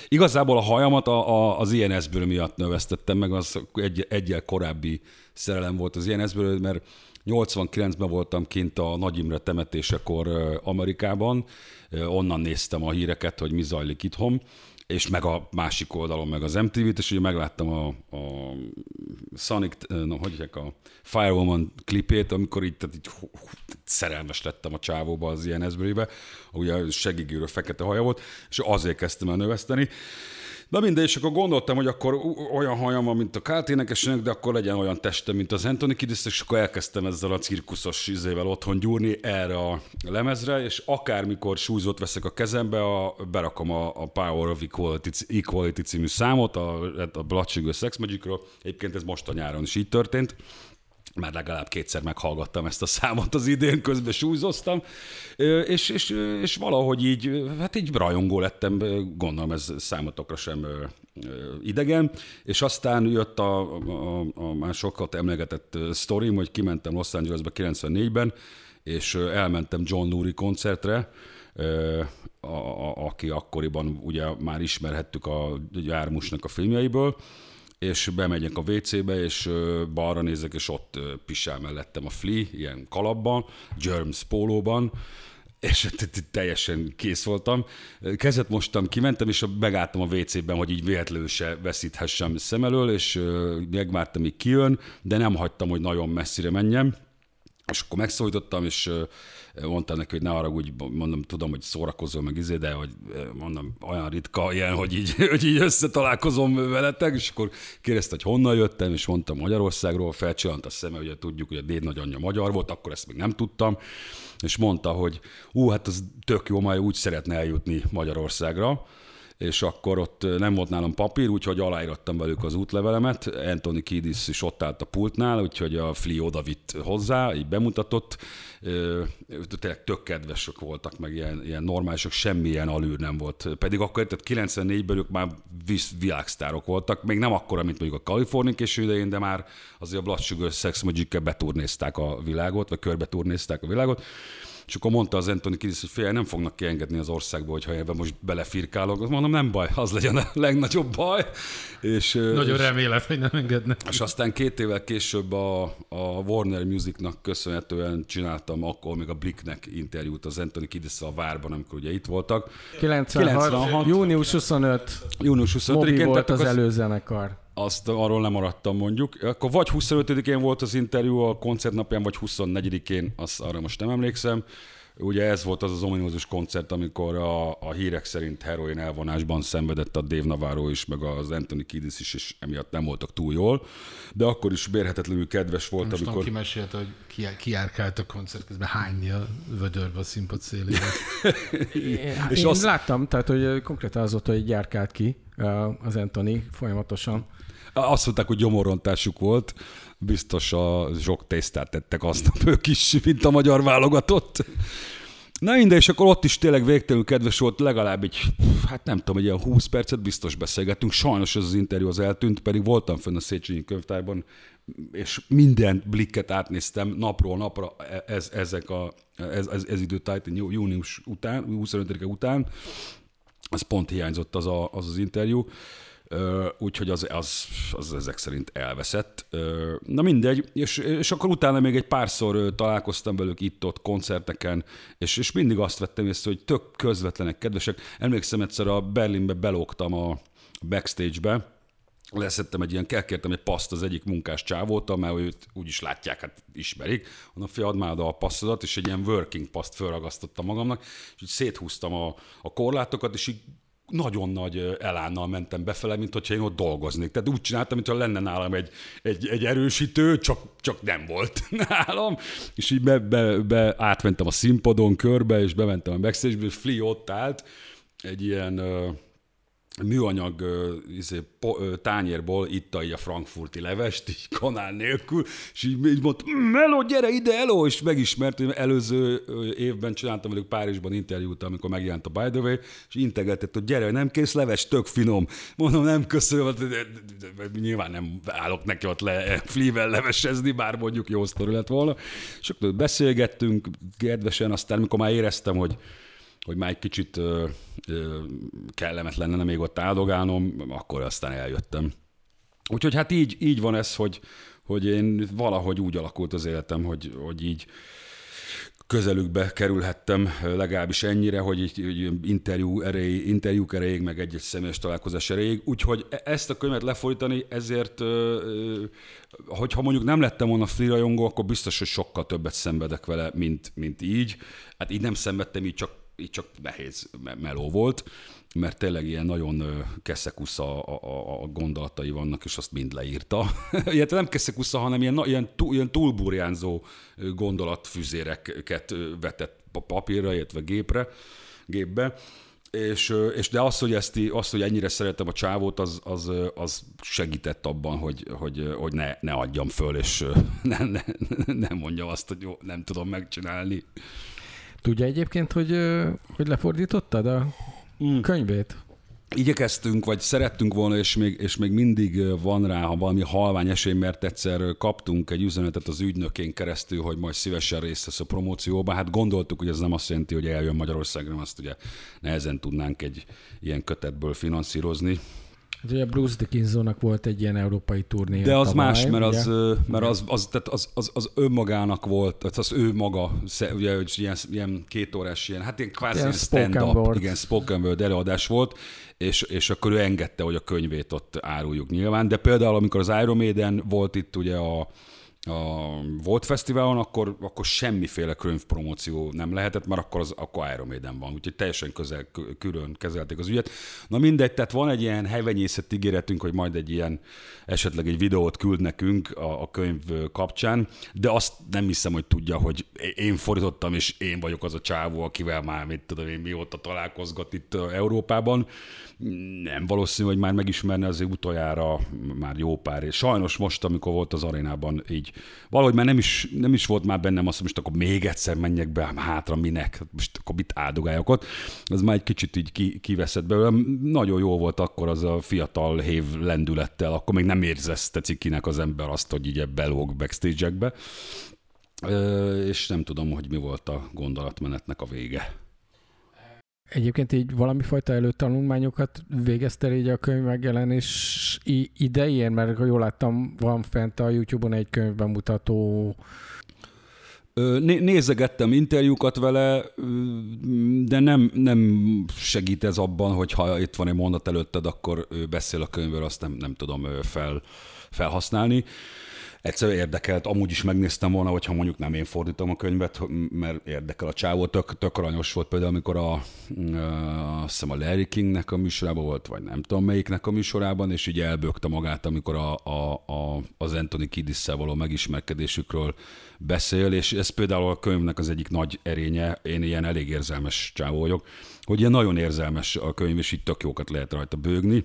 S4: igazából a hajamat a, a, az INS-ből miatt növesztettem meg, az egy, egyel korábbi szerelem volt az INS-ből, mert 89-ben voltam kint a Nagy Imre temetésekor Amerikában, onnan néztem a híreket, hogy mi zajlik itthon, és meg a másik oldalon meg az MTV-t, és ugye megláttam a, a Sonic, no, hogy a Firewoman klipét, amikor így, tehát így hú, szerelmes lettem a csávóba az ilyen ezbőrébe, ugye segigűrő fekete haja volt, és azért kezdtem el növeszteni. Na mindegy, és akkor gondoltam, hogy akkor olyan hajam van, mint a káténekesnek, de akkor legyen olyan testem, mint az Anthony Kiddis, és akkor elkezdtem ezzel a cirkuszos izével otthon gyúrni erre a lemezre, és akármikor súlyzót veszek a kezembe, a, berakom a, a Power of Equality, Equality című számot, a, a Blood Sugar Sex Magicról. Egyébként ez most a nyáron is így történt már legalább kétszer meghallgattam ezt a számot az idén, közben súlyzoztam, és, és, és valahogy így, hát így rajongó lettem, gondolom ez számotokra sem idegen, és aztán jött a, a, a már sokat emlegetett sztorim, hogy kimentem Los Angelesbe 94-ben, és elmentem John Lurie koncertre, aki akkoriban ugye már ismerhettük a Jármusnak a filmjeiből, és bemegyek a WC-be, és balra nézek, és ott pisál mellettem a Flea, ilyen kalapban, Germs pólóban, és teljesen kész voltam. Kezet mostam, kimentem, és megálltam a WC-ben, hogy így véletlenül se veszíthessem szem elől, és megvártam, míg kijön, de nem hagytam, hogy nagyon messzire menjem. És akkor megszólítottam, és mondtam neki, hogy ne arra úgy, mondom, tudom, hogy szórakozol meg izé, de hogy mondom, olyan ritka ilyen, hogy így, <laughs> hogy így összetalálkozom veletek, és akkor kérdezte, hogy honnan jöttem, és mondtam Magyarországról, felcsillant a szeme, ugye tudjuk, hogy a déd nagyanyja magyar volt, akkor ezt még nem tudtam, és mondta, hogy ú, hát az tök jó, majd úgy szeretne eljutni Magyarországra, és akkor ott nem volt nálam papír, úgyhogy aláírattam velük az útlevelemet. Anthony Kiedis is ott állt a pultnál, úgyhogy a Fli oda vitt hozzá, így bemutatott. Tényleg tök kedvesek voltak, meg ilyen, ilyen normálisok, semmilyen alűr nem volt. Pedig akkor, tehát 94-ben ők már világsztárok voltak, még nem akkora, mint mondjuk a California késő idején, de már azért a Blood Sugar Sex magic beturnézták a világot, vagy körbeturnézták a világot és akkor mondta az Anthony Kiddis, hogy fél, nem fognak kiengedni az országba, hogyha ebben most belefirkálok. Azt mondom, nem baj, az legyen a legnagyobb baj. És,
S3: Nagyon és, remélem, hogy nem engednek.
S4: És aztán két évvel később a, a Warner Musicnak köszönhetően csináltam akkor még a Blicknek interjút az Anthony kiddis a várban, amikor ugye itt voltak.
S2: 96, 96 június 25.
S4: Június 25
S2: Mobi volt az, az előzenekar
S4: azt arról nem maradtam mondjuk. Akkor vagy 25-én volt az interjú a koncertnapján, vagy 24-én, azt arra most nem emlékszem. Ugye ez volt az az ominózus koncert, amikor a, a hírek szerint heroin elvonásban szenvedett a Dave Navarro is, meg az Anthony Kiddis is, és emiatt nem voltak túl jól. De akkor is bérhetetlenül kedves volt,
S3: Most
S4: amikor...
S3: kimesélte, hogy ki, kiárkált a koncert közben hányni a vödörbe a színpad szélére. <laughs>
S2: és Én azt... láttam, tehát hogy konkrétan az ott, hogy járkált ki az Anthony folyamatosan.
S4: Azt mondták, hogy gyomorontásuk volt, biztos a zsok tésztát tettek aznap ők is, mint a magyar válogatott. Na minden, és akkor ott is tényleg végtelenül kedves volt, legalább egy, hát nem tudom, egy ilyen 20 percet biztos beszélgettünk. Sajnos ez az interjú az eltűnt, pedig voltam fönn a Széchenyi könyvtárban, és minden blikket átnéztem napról napra e- ez, ezek a, ez, ez, ez időtájt, június után, 25 után, az pont hiányzott az a, az, az interjú. Úgyhogy az, az, az ezek szerint elveszett. Na mindegy, és, és akkor utána még egy párszor találkoztam velük itt-ott koncerteken, és, és mindig azt vettem észre, hogy tök közvetlenek, kedvesek. Emlékszem egyszer a Berlinbe belógtam a backstage-be, leszettem egy ilyen, kértem egy paszt az egyik munkás csávóta, mert őt úgy is látják, hát ismerik. Mondom, fia, add már a passzodat, és egy ilyen working paszt felragasztottam magamnak, és így széthúztam a, a korlátokat, és így nagyon nagy elánnal mentem befele, mint hogyha én ott dolgoznék. Tehát úgy csináltam, mintha lenne nálam egy, egy, egy erősítő, csak, csak nem volt <laughs> nálam. És így be, be, be átmentem a színpadon körbe, és bementem a backstage-be, Flea ott állt, egy ilyen műanyag izé, tányérból itta a frankfurti levest, így kanál nélkül, és így, így mondta, Melo, gyere ide, Elo, és megismert, hogy előző évben csináltam velük Párizsban interjút, amikor megjelent a By the Way, és integetett, hogy gyere, nem kész leves, tök finom. Mondom, nem köszönöm, nyilván nem állok neki ott le flível levesezni, bár mondjuk jó sztori lett volna. És akkor beszélgettünk kedvesen, aztán amikor már éreztem, hogy hogy már egy kicsit ö, ö, kellemetlen lenne még ott áldogálnom, akkor aztán eljöttem. Úgyhogy hát így, így van ez, hogy, hogy én valahogy úgy alakult az életem, hogy, hogy így közelükbe kerülhettem legalábbis ennyire, hogy így, így interjú erély, interjúk erejéig, meg egy-egy személyes találkozás erejéig. Úgyhogy e, ezt a könyvet lefordítani, ezért, hogyha mondjuk nem lettem volna free rajongó, akkor biztos, hogy sokkal többet szenvedek vele, mint, mint így. Hát így nem szenvedtem, így csak így csak nehéz meló volt, mert tényleg ilyen nagyon keszekusza a, a, a gondolatai vannak, és azt mind leírta. <laughs> Illetve nem keszekusza, hanem ilyen, ilyen, túl, ilyen túlburjánzó gondolatfüzéreket vetett papírra, illetve gépre, gépbe. És, és de az, hogy, ezt, az, hogy ennyire szeretem a csávót, az, az, az segített abban, hogy, hogy, hogy ne, ne adjam föl, és <laughs> ne, ne, ne mondjam azt, hogy jó, nem tudom megcsinálni.
S2: Tudja egyébként, hogy, hogy lefordítottad a mm. könyvét?
S4: Igyekeztünk, vagy szerettünk volna, és még, és még mindig van rá ha valami halvány esély, mert egyszer kaptunk egy üzenetet az ügynökén keresztül, hogy majd szívesen részt vesz a promócióban. Hát gondoltuk, hogy ez nem azt jelenti, hogy eljön Magyarországra, azt ugye nehezen tudnánk egy ilyen kötetből finanszírozni.
S2: Hát ugye Bruce Dickinsonnak volt egy ilyen európai turné.
S4: De az tavaly, más, mert, az, mert az, az, tehát az, az, az önmagának volt, tehát az ő maga, ugye, hogy ilyen, ilyen két órás, ilyen, hát ilyen kvázi ilyen stand-up, igen, spoken word előadás volt, és, és akkor ő engedte, hogy a könyvét ott áruljuk nyilván, de például amikor az Iron Maiden volt itt ugye a, a Volt Fesztiválon, akkor, akkor semmiféle könyvpromóció nem lehetett, mert akkor, az, akkor Iron Maiden van, úgyhogy teljesen közel, külön kezelték az ügyet. Na mindegy, tehát van egy ilyen hevenyészet ígéretünk, hogy majd egy ilyen, esetleg egy videót küld nekünk a, a könyv kapcsán, de azt nem hiszem, hogy tudja, hogy én fordítottam, és én vagyok az a csávó, akivel már, mit tudom én, mióta találkozgat itt Európában. Nem valószínű, hogy már megismerne azért utoljára már jó pár. Sajnos most, amikor volt az arénában így valahogy már nem is, nem is volt már bennem azt, hogy most akkor még egyszer menjek be, hátra minek, most akkor mit áldogáljak ott. Ez már egy kicsit így ki, kiveszett belőle. Nagyon jó volt akkor az a fiatal hév lendülettel, akkor még nem érzezte cikinek az ember azt, hogy így belóg backstage-ekbe. És nem tudom, hogy mi volt a gondolatmenetnek a vége.
S2: Egyébként így valami fajta előtanulmányokat végezte így a könyv megjelenés idején, mert ha jól láttam, van fent a YouTube-on egy könyvbemutató.
S4: Nézegettem interjúkat vele, de nem, nem segít ez abban, hogy ha itt van egy mondat előtted, akkor beszél a könyvről, azt nem, nem tudom fel, felhasználni egyszerűen érdekelt, amúgy is megnéztem volna, hogyha mondjuk nem én fordítom a könyvet, mert érdekel a csávó, tök, tök aranyos volt például, amikor a, a, azt hiszem a Larry Kingnek a műsorában volt, vagy nem tudom melyiknek a műsorában, és így elbökte magát, amikor a, a, a, az Anthony kiddis való megismerkedésükről beszél, és ez például a könyvnek az egyik nagy erénye, én ilyen elég érzelmes csávó vagyok, hogy ilyen nagyon érzelmes a könyv, és itt tök jókat lehet rajta bőgni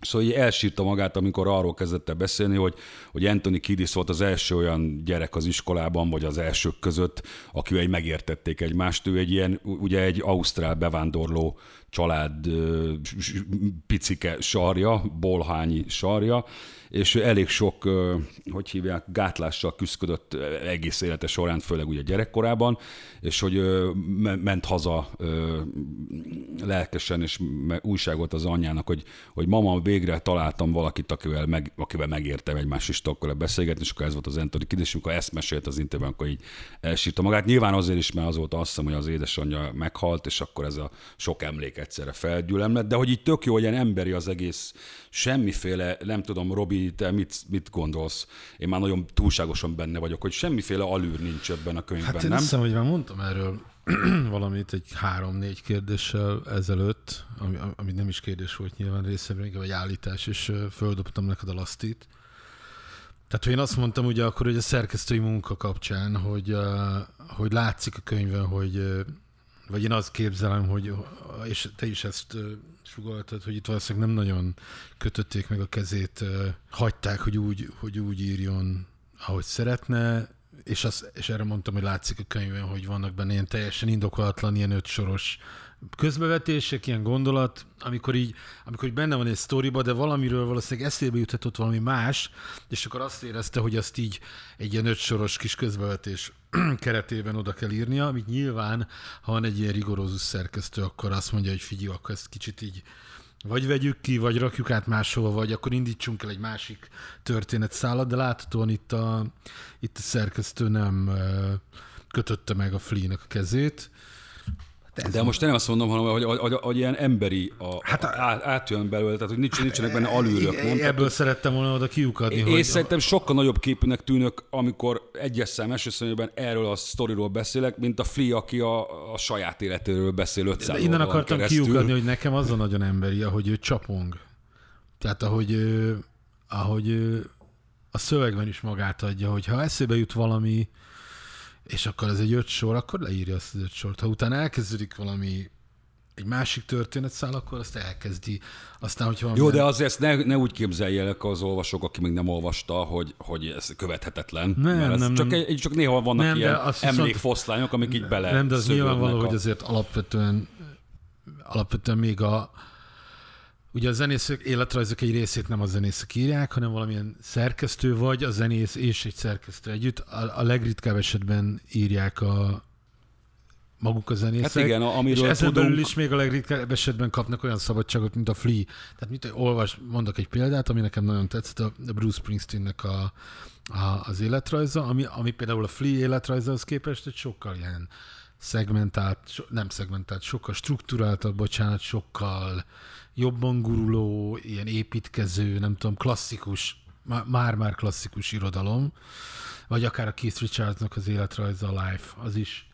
S4: Szóval így elsírta magát, amikor arról kezdett beszélni, hogy, hogy Anthony Kiddis volt az első olyan gyerek az iskolában, vagy az elsők között, akivel megértették egymást. Ő egy ilyen, ugye egy ausztrál bevándorló család picike sarja, bolhányi sarja, és elég sok, hogy hívják, gátlással küzdött egész élete során, főleg ugye gyerekkorában, és hogy ment haza lelkesen, és újságot az anyjának, hogy, hogy mama, végre találtam valakit, akivel, meg, akivel megértem egymás is akkor beszélgetni, és akkor ez volt az Anthony Kidd, és amikor ezt mesélt az interjúban, akkor így elsírta magát. Nyilván azért is, mert az volt azt hiszem, hogy az édesanyja meghalt, és akkor ez a sok emlék egyszerre felgyűlöm lett, de hogy így tök jó, hogy ilyen emberi az egész, semmiféle, nem tudom, Robi, te mit, mit gondolsz? Én már nagyon túlságosan benne vagyok, hogy semmiféle alűr nincs ebben a könyvben,
S3: hát én
S4: nem?
S3: hiszem, hogy már mondtam erről <clears throat> valamit egy három-négy kérdéssel ezelőtt, ami, ami nem is kérdés volt nyilván részemről, inkább egy állítás, és földobtam neked a lasztit. Tehát, én azt mondtam ugye akkor, hogy a szerkesztői munka kapcsán, hogy, hogy látszik a könyvben, hogy vagy én azt képzelem, hogy, és te is ezt sugaltad, hogy itt valószínűleg nem nagyon kötötték meg a kezét, hagyták, hogy úgy, hogy úgy írjon, ahogy szeretne, és, az, és erre mondtam, hogy látszik a könyvben, hogy vannak benne ilyen teljesen indokolatlan, ilyen ötsoros közbevetések, ilyen gondolat, amikor így, amikor így benne van egy sztoriba, de valamiről valószínűleg eszébe juthatott valami más, és akkor azt érezte, hogy azt így egy ilyen ötsoros kis közbevetés <clears throat> keretében oda kell írnia, amit nyilván, ha van egy ilyen rigorózus szerkesztő, akkor azt mondja, hogy figyelj, akkor ezt kicsit így vagy vegyük ki, vagy rakjuk át máshova, vagy akkor indítsunk el egy másik történetszálat, de láthatóan itt a, itt a szerkesztő nem kötötte meg a Flea-nek a kezét,
S4: Hát de most nem azt mondom, hanem hogy, hogy, hogy, hogy ilyen emberi a, hát a, át, átjön belőle, tehát hogy nincs, nincsenek benne alűrök. Nem?
S3: Ebből tehát, szerettem volna oda kiukadni.
S4: Én hogy... szerintem sokkal nagyobb képűnek tűnök, amikor egyes szám elsőszörnyűben erről a sztoriról beszélek, mint a Flea, aki a, a saját életéről beszél 500
S3: Innen akartam keresztül. kiukadni, hogy nekem az a nagyon emberi, ahogy ő csapong. Tehát ahogy, ahogy a szövegben is magát adja, hogy ha eszébe jut valami, és akkor ez egy öt sor, akkor leírja azt az öt sort. Ha utána elkezdődik valami egy másik történetszál, akkor azt elkezdi. Aztán, hogyha
S4: Jó, de azért ezt ne, ne úgy képzeljenek az olvasók, aki még nem olvasta, hogy, hogy ez követhetetlen. Nem, mert nem, csak, nem. Egy, csak néha vannak nem, ilyen emlékfoszlányok, amik így bele
S3: Nem, de az nyilvánvaló, a... hogy azért alapvetően, alapvetően még a, Ugye a zenészek életrajzok egy részét nem a zenészek írják, hanem valamilyen szerkesztő vagy, a zenész és egy szerkesztő együtt. A, a legritkább esetben írják a maguk a zenészek. Hát
S4: igen, amiről
S3: és ezen
S4: tudunk...
S3: belül is még a legritkább esetben kapnak olyan szabadságot, mint a Flea. Tehát mit olvas, mondok egy példát, ami nekem nagyon tetszett, a Bruce Springsteennek a, a, az életrajza, ami, ami például a Flea életrajzához képest egy sokkal ilyen szegmentált, nem szegmentált, sokkal struktúráltabb, bocsánat, sokkal jobban guruló, ilyen építkező, nem tudom, klasszikus, már-már klasszikus irodalom, vagy akár a Keith Richardsnak az életrajza, a Life, az is,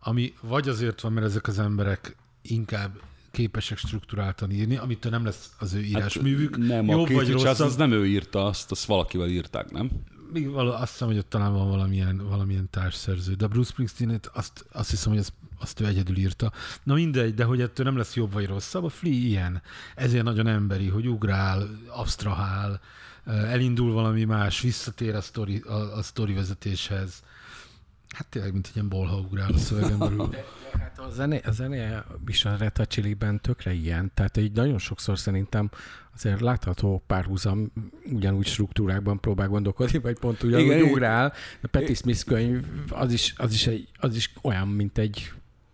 S3: ami vagy azért van, mert ezek az emberek inkább képesek struktúráltan írni, amitől nem lesz az ő írásművük.
S4: Hát nem, Jobb a Keith Richards az nem ő írta azt, azt valakivel írták, nem?
S3: Még való, azt hiszem, hogy ott talán van valamilyen, valamilyen társszerző, de Bruce springsteen azt, azt hiszem, hogy azt, azt ő egyedül írta. Na mindegy, de hogy ettől nem lesz jobb vagy rosszabb, a Flea ilyen. Ezért nagyon emberi, hogy ugrál, abstrahál, elindul valami más, visszatér a sztori, a, a sztori vezetéshez. Hát tényleg, mint egy ilyen bolha ugrál a szövegen belül. <laughs>
S2: Hát a zené, a zené is a Reta Chili-ben tökre ilyen, tehát így nagyon sokszor szerintem azért látható párhuzam ugyanúgy struktúrákban próbál gondolkodni, vagy pont ugyanúgy Igen, ugrál. A Patti Smith könyv az is, az, is egy, az is olyan, mint egy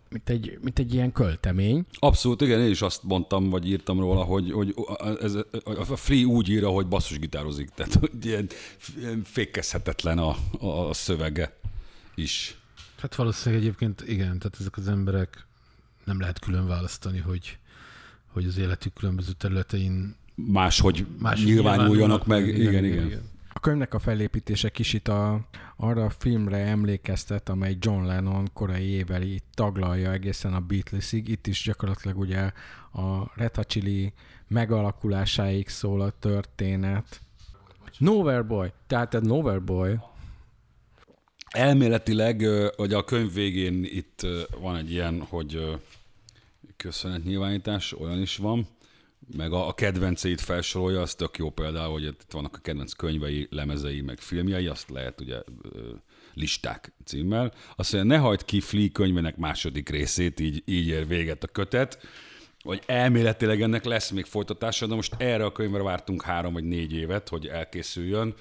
S2: mint egy, mint egy ilyen költemény.
S4: Abszolút, igen, én is azt mondtam, vagy írtam róla, hogy, hogy ez, a Free úgy ír, hogy basszusgitározik, tehát hogy ilyen, ilyen fékezhetetlen a, a szövege is.
S3: Hát valószínűleg egyébként igen, tehát ezek az emberek nem lehet külön választani, hogy, hogy az életük különböző területein
S4: máshogy Más nyilvánuljanak meg. Igen, igen, igen. igen.
S2: A könyvnek a felépítése kicsit a, arra a filmre emlékeztet, amely John Lennon korai éveli taglalja egészen a Beatlesig. Itt is gyakorlatilag ugye a Reta Chili megalakulásáig szól a történet. Nowhere Boy, tehát a Nowhere Boy.
S4: Elméletileg, hogy a könyv végén itt van egy ilyen, hogy köszönet nyilvánítás, olyan is van, meg a, a kedvenceit felsorolja, az tök jó például, hogy itt vannak a kedvenc könyvei, lemezei, meg filmjei, azt lehet ugye listák címmel. Azt mondja, ne hagyd ki Flea könyvének második részét, így, így ér véget a kötet, vagy elméletileg ennek lesz még folytatása, de most erre a könyvre vártunk három vagy négy évet, hogy elkészüljön,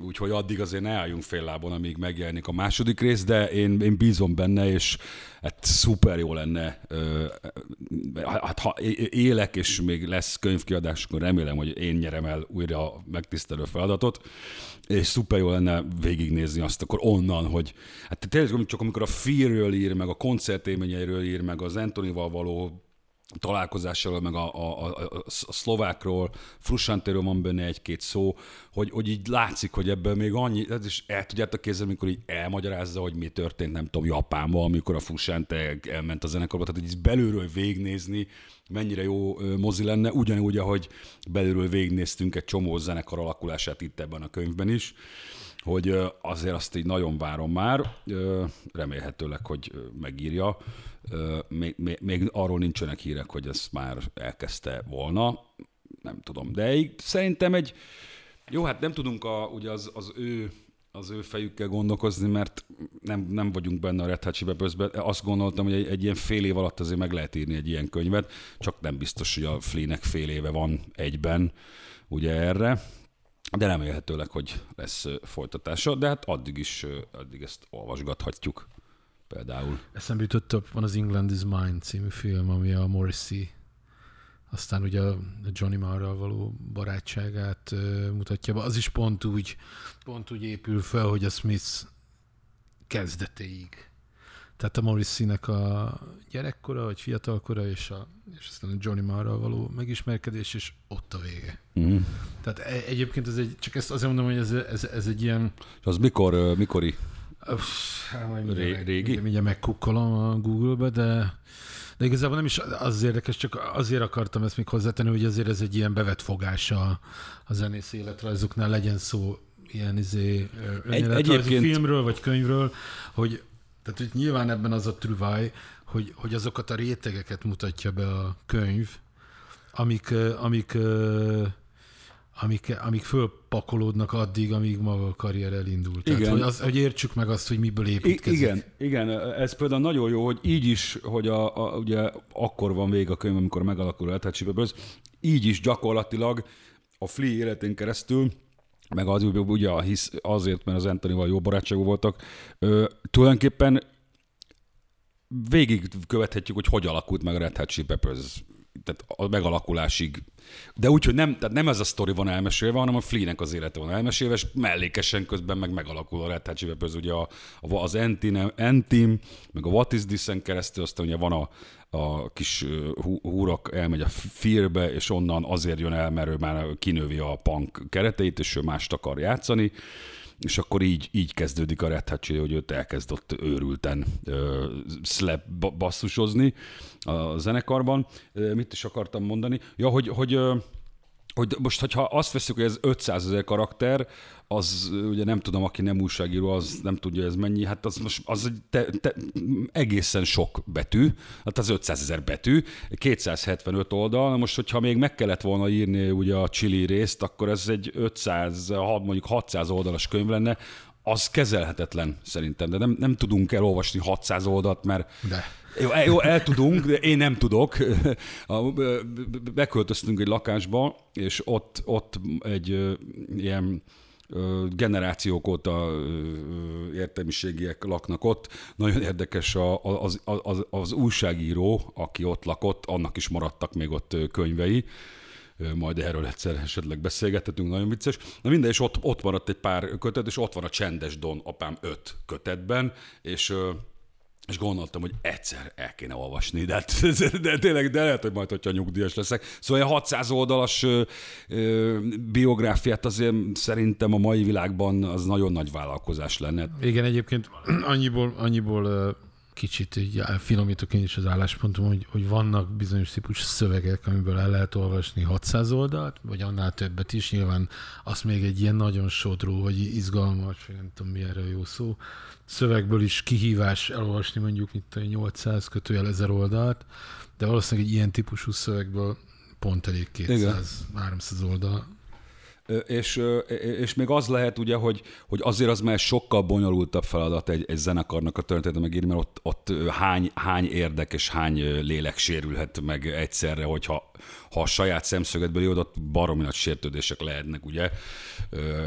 S4: úgyhogy addig azért ne álljunk fél lábon, amíg megjelenik a második rész, de én, én bízom benne, és hát szuper jó lenne, hát ha élek, és még lesz könyvkiadás, akkor remélem, hogy én nyerem el újra a megtisztelő feladatot, és szuper jó lenne végignézni azt akkor onnan, hogy hát tényleg csak amikor a Fear-ről ír, meg a koncertélményeiről ír, meg az Antonival való találkozásáról, meg a, a, a, a szlovákról, Frussantéről van benne egy-két szó, hogy, hogy így látszik, hogy ebből még annyi, és el tudjátok kézzel, amikor így elmagyarázza, hogy mi történt, nem tudom, Japánban, amikor a Frussante elment a zenekarba, tehát így belülről végnézni, mennyire jó mozi lenne, ugyanúgy, ahogy belülről végnéztünk egy csomó zenekar alakulását itt ebben a könyvben is hogy azért azt így nagyon várom már, remélhetőleg, hogy megírja. Még, még, még arról nincsenek hírek, hogy ezt már elkezdte volna, nem tudom. De így, szerintem egy, jó, hát nem tudunk a, ugye az, az ő az ő fejükkel gondolkozni, mert nem, nem vagyunk benne a Red Hot Azt gondoltam, hogy egy, egy ilyen fél év alatt azért meg lehet írni egy ilyen könyvet, csak nem biztos, hogy a Flea-nek fél éve van egyben ugye erre. De remélhetőleg, hogy lesz folytatása, de hát addig is, addig ezt olvasgathatjuk például.
S3: Eszembe jutott, van az England is Mine című film, ami a Morrissey aztán ugye a Johnny Marra való barátságát mutatja be. Az is pont úgy, pont úgy épül fel, hogy a Smith kezdetéig tehát a Morrissey-nek a gyerekkora, vagy fiatalkora, és, a, és aztán a Johnny Marra való megismerkedés, és ott a vége. Mm. Tehát e- egyébként ez egy, csak ezt azért mondom, hogy ez, ez, ez egy ilyen...
S4: És az mikor, mikori?
S3: Hát, Ré, régi? Mindjárt megkukkolom a Google-be, de, de igazából nem is az érdekes, csak azért akartam ezt még hozzátenni, hogy azért ez egy ilyen bevett fogása a zenész életrajzoknál, legyen szó ilyen izé, egy, egyébként... filmről vagy könyvről, hogy tehát hogy nyilván ebben az a trüváj, hogy, hogy azokat a rétegeket mutatja be a könyv, amik, amik, amik, amik fölpakolódnak addig, amíg maga a karrier elindul. Tehát, igen. Hogy, az, hogy értsük meg azt, hogy miből építkezik.
S4: I- igen, igen, ez például nagyon jó, hogy így is, hogy a, a, ugye akkor van vége a könyv, amikor megalakul a Attachable így is gyakorlatilag a Flea életén keresztül meg az ugye hisz azért, mert az Anthony-val jó barátságú voltak, ö, tulajdonképpen végig követhetjük, hogy hogy alakult meg a Red Hot Chili Peppers tehát a megalakulásig. De úgy, hogy nem, tehát nem ez a sztori van elmesélve, hanem a Flea-nek az élete van elmesélve, és mellékesen közben meg megalakul a Red Hot Chili ugye a, a, az Entim, meg a What is This-en keresztül, aztán ugye van a, a kis húrok elmegy a Fearbe, és onnan azért jön el, mert ő már kinövi a punk kereteit, és ő mást akar játszani, és akkor így, így kezdődik a Red Hot hogy őt elkezdott őrülten uh, slap basszusozni a zenekarban. Uh, mit is akartam mondani? Ja, hogy, hogy uh, hogy most, hogyha azt veszük, hogy ez 500 ezer karakter, az ugye nem tudom, aki nem újságíró, az nem tudja ez mennyi, hát az most az egy te, te, egészen sok betű, hát az 500 ezer betű, 275 oldal, na most, hogyha még meg kellett volna írni ugye a Chili részt, akkor ez egy 500, mondjuk 600 oldalas könyv lenne, az kezelhetetlen szerintem, de nem, nem tudunk elolvasni 600 oldalt, mert de. Jó, el, jó, el tudunk, de én nem tudok. Beköltöztünk egy lakásba, és ott, ott egy ilyen generációk óta értelmiségiek laknak ott. Nagyon érdekes az, az, az újságíró, aki ott lakott, annak is maradtak még ott könyvei majd erről egyszer esetleg beszélgethetünk, nagyon vicces. Na minden, és ott, ott maradt egy pár kötet, és ott van a Csendes Don apám öt kötetben, és és gondoltam, hogy egyszer el kéne olvasni, de, hát, <laughs> de tényleg, de lehet, hogy majd, hogyha nyugdíjas leszek. Szóval a 600 oldalas ö, ö, biográfiát azért szerintem a mai világban az nagyon nagy vállalkozás lenne.
S3: Igen, egyébként annyiból, annyiból kicsit így finomítok én is az álláspontom, hogy, hogy vannak bizonyos típus szövegek, amiből el lehet olvasni 600 oldalt, vagy annál többet is. Nyilván azt még egy ilyen nagyon sodró, vagy izgalmas, vagy nem tudom mi erre jó szó, szövegből is kihívás elolvasni mondjuk, mint a 800 kötőjel 1000 oldalt, de valószínűleg egy ilyen típusú szövegből pont elég 200-300 oldal.
S4: És, és még az lehet ugye, hogy, hogy azért az már sokkal bonyolultabb feladat egy, egy zenekarnak a történetet megírni, mert ott, ott hány, hány érdek és hány lélek sérülhet meg egyszerre, hogyha ha a saját szemszögedből jól, ott baromi nagy sértődések lehetnek, ugye,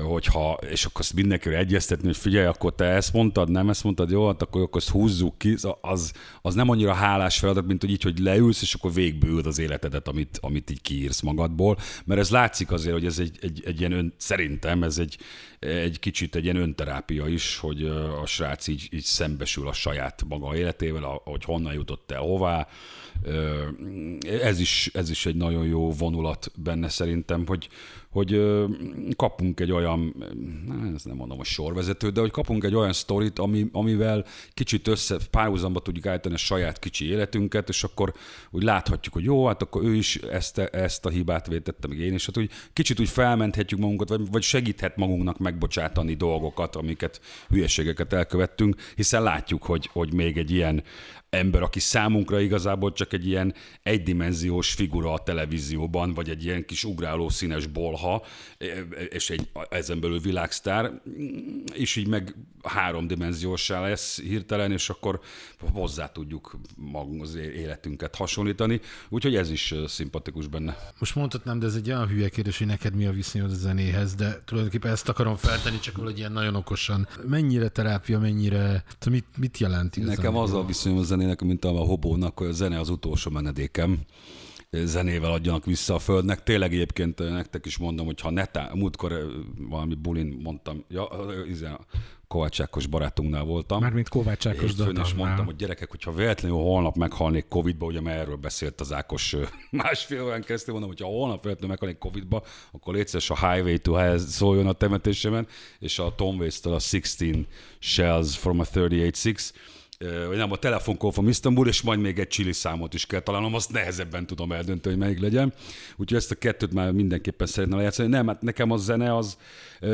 S4: hogyha, és akkor azt mindenkivel egyeztetni, hogy figyelj, akkor te ezt mondtad, nem ezt mondtad, jó, hát akkor, akkor azt húzzuk ki, az, az nem annyira hálás feladat, mint hogy így, hogy leülsz, és akkor végbőd az életedet, amit, amit így kiírsz magadból, mert ez látszik azért, hogy ez egy, egy, egy ilyen ön, szerintem ez egy, egy kicsit egy ilyen önterápia is, hogy a srác így, így szembesül a saját maga életével, hogy honnan jutott el hová, ez is, ez is egy nagyon jó vonulat benne szerintem, hogy, hogy kapunk egy olyan, ez nem mondom a sorvezető, de hogy kapunk egy olyan sztorit, ami, amivel kicsit össze, párhuzamba tudjuk állítani a saját kicsi életünket, és akkor úgy láthatjuk, hogy jó, hát akkor ő is ezt, ezt a hibát vétette, meg én is, hát úgy kicsit úgy felmenthetjük magunkat, vagy, vagy segíthet magunknak megbocsátani dolgokat, amiket hülyeségeket elkövettünk, hiszen látjuk, hogy, hogy még egy ilyen ember, aki számunkra igazából csak egy ilyen egydimenziós figura a televízióban, vagy egy ilyen kis ugráló színes bolha, és egy ezen belül világsztár, és így meg háromdimenziósá lesz hirtelen, és akkor hozzá tudjuk magunk az életünket hasonlítani. Úgyhogy ez is szimpatikus benne.
S3: Most mondhatnám, de ez egy olyan hülye kérdés, hogy neked mi a viszonyod a zenéhez, de tulajdonképpen ezt akarom feltenni, csak valahogy ilyen nagyon okosan. Mennyire terápia, mennyire, mit, mit jelent
S4: igazán? Nekem az a viszonyom a zenének, mint a hobónak, hogy a zene az utolsó menedékem zenével adjanak vissza a földnek. Tényleg egyébként nektek is mondom, hogy ha netán, múltkor valami bulin mondtam, ja, Kovács Ákos barátunknál voltam.
S2: Mármint Kovács Ákos
S4: És mondtam, hogy gyerekek, hogyha véletlenül holnap meghalnék Covid-ba, ugye mert erről beszélt az Ákos <laughs> másfél olyan keresztül, mondom, hogy ha holnap véletlenül meghalnék Covid-ba, akkor létszeres a Highway to Hell szóljon a temetésemen, és a Tom Waits-től a 16 Shells from a 38-6 vagy nem, a telefonkol from Istanbul, és majd még egy csili számot is kell találnom, azt nehezebben tudom eldönteni, hogy melyik legyen. Úgyhogy ezt a kettőt már mindenképpen szeretném lejátszani. Nem, hát nekem a zene az,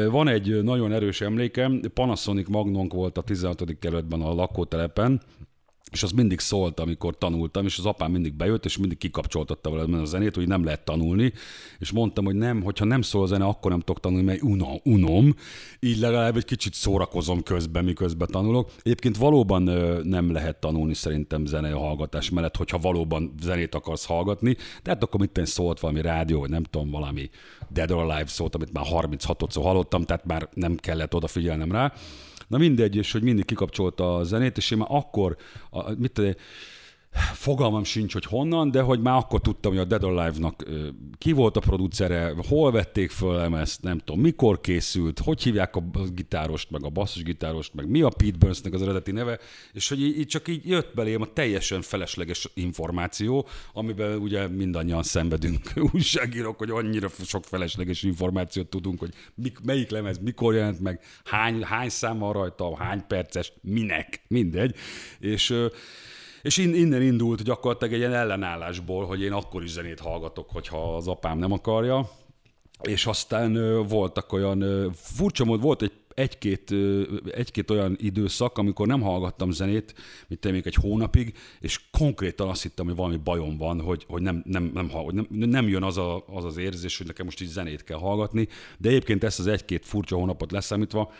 S4: van egy nagyon erős emlékem, Panasonic Magnonk volt a 16. kerületben a lakótelepen, és az mindig szólt, amikor tanultam, és az apám mindig bejött, és mindig kikapcsoltatta vele a zenét, hogy nem lehet tanulni, és mondtam, hogy nem, hogyha nem szól a zene, akkor nem tudok tanulni, mert unom, unom, így legalább egy kicsit szórakozom közben, miközben tanulok. Egyébként valóban nem lehet tanulni szerintem zenei hallgatás mellett, hogyha valóban zenét akarsz hallgatni, de hát akkor mit szólt valami rádió, vagy nem tudom, valami Dead or Alive szólt, amit már 36-szor hallottam, tehát már nem kellett odafigyelnem rá. Na mindegy, és hogy mindig kikapcsolta a zenét, és én már akkor, a, mit tudom, fogalmam sincs, hogy honnan, de hogy már akkor tudtam, hogy a Dead Alive-nak ki volt a producere, hol vették föl ezt, nem tudom, mikor készült, hogy hívják a gitárost, meg a basszusgitárost, meg mi a Pete Burns-nek az eredeti neve, és hogy így, így csak így jött belém a teljesen felesleges információ, amiben ugye mindannyian szenvedünk <laughs> újságírók, hogy annyira sok felesleges információt tudunk, hogy mik, melyik lemez, mikor jelent meg, hány, hány szám van rajta, hány perces, minek, mindegy. És és innen indult gyakorlatilag egy ilyen ellenállásból, hogy én akkor is zenét hallgatok, hogyha az apám nem akarja. És aztán voltak olyan, furcsa mód, volt egy egy-két, egy-két olyan időszak, amikor nem hallgattam zenét, mint még egy hónapig, és konkrétan azt hittem, hogy valami bajom van, hogy, hogy, nem, nem, nem, nem, nem jön az, a, az az érzés, hogy nekem most így zenét kell hallgatni, de egyébként ezt az egy-két furcsa hónapot leszámítva,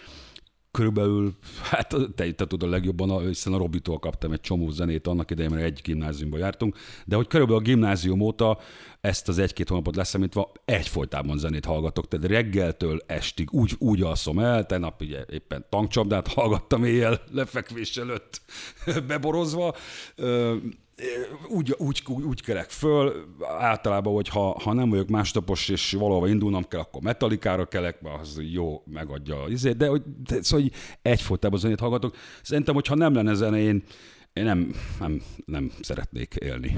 S4: körülbelül, hát te, te tudod legjobban, hiszen a Robitól kaptam egy csomó zenét annak idején, mert egy gimnáziumba jártunk, de hogy körülbelül a gimnázium óta ezt az egy-két hónapot leszámítva egyfolytában zenét hallgatok, tehát reggeltől estig úgy, úgy alszom el, nap ugye éppen tankcsapdát hallgattam éjjel lefekvés előtt <laughs> beborozva, úgy, úgy, úgy kelek föl, általában, hogy ha, ha nem vagyok másnapos, és valahova indulnom kell, akkor metalikára kelek, mert az jó megadja az izét, de, hogy, de szóval egyfolytában zenét hallgatok. Szerintem, hogyha nem lenne zene, én, én nem, nem, nem szeretnék élni.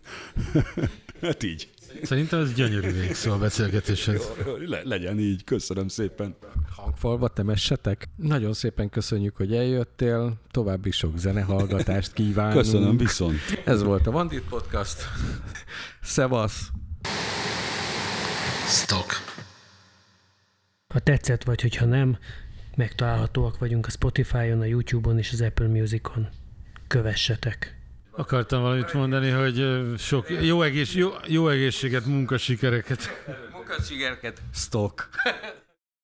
S4: <laughs> hát így.
S3: Szerintem ez gyönyörű végszó a beszélgetéshez.
S4: Le, legyen így, köszönöm szépen.
S2: Hangfalva temessetek. Nagyon szépen köszönjük, hogy eljöttél. További sok zenehallgatást kívánunk.
S4: Köszönöm, viszont.
S2: Ez volt a Vandit Podcast. Szevasz!
S3: Stock.
S5: Ha tetszett, vagy hogyha nem, megtalálhatóak vagyunk a Spotify-on, a YouTube-on és az Apple Music-on. Kövessetek!
S3: Akartam valamit mondani, hogy sok jó, egész, jó, jó egészséget, munkasikereket.
S2: Munkasikereket, stock. <laughs>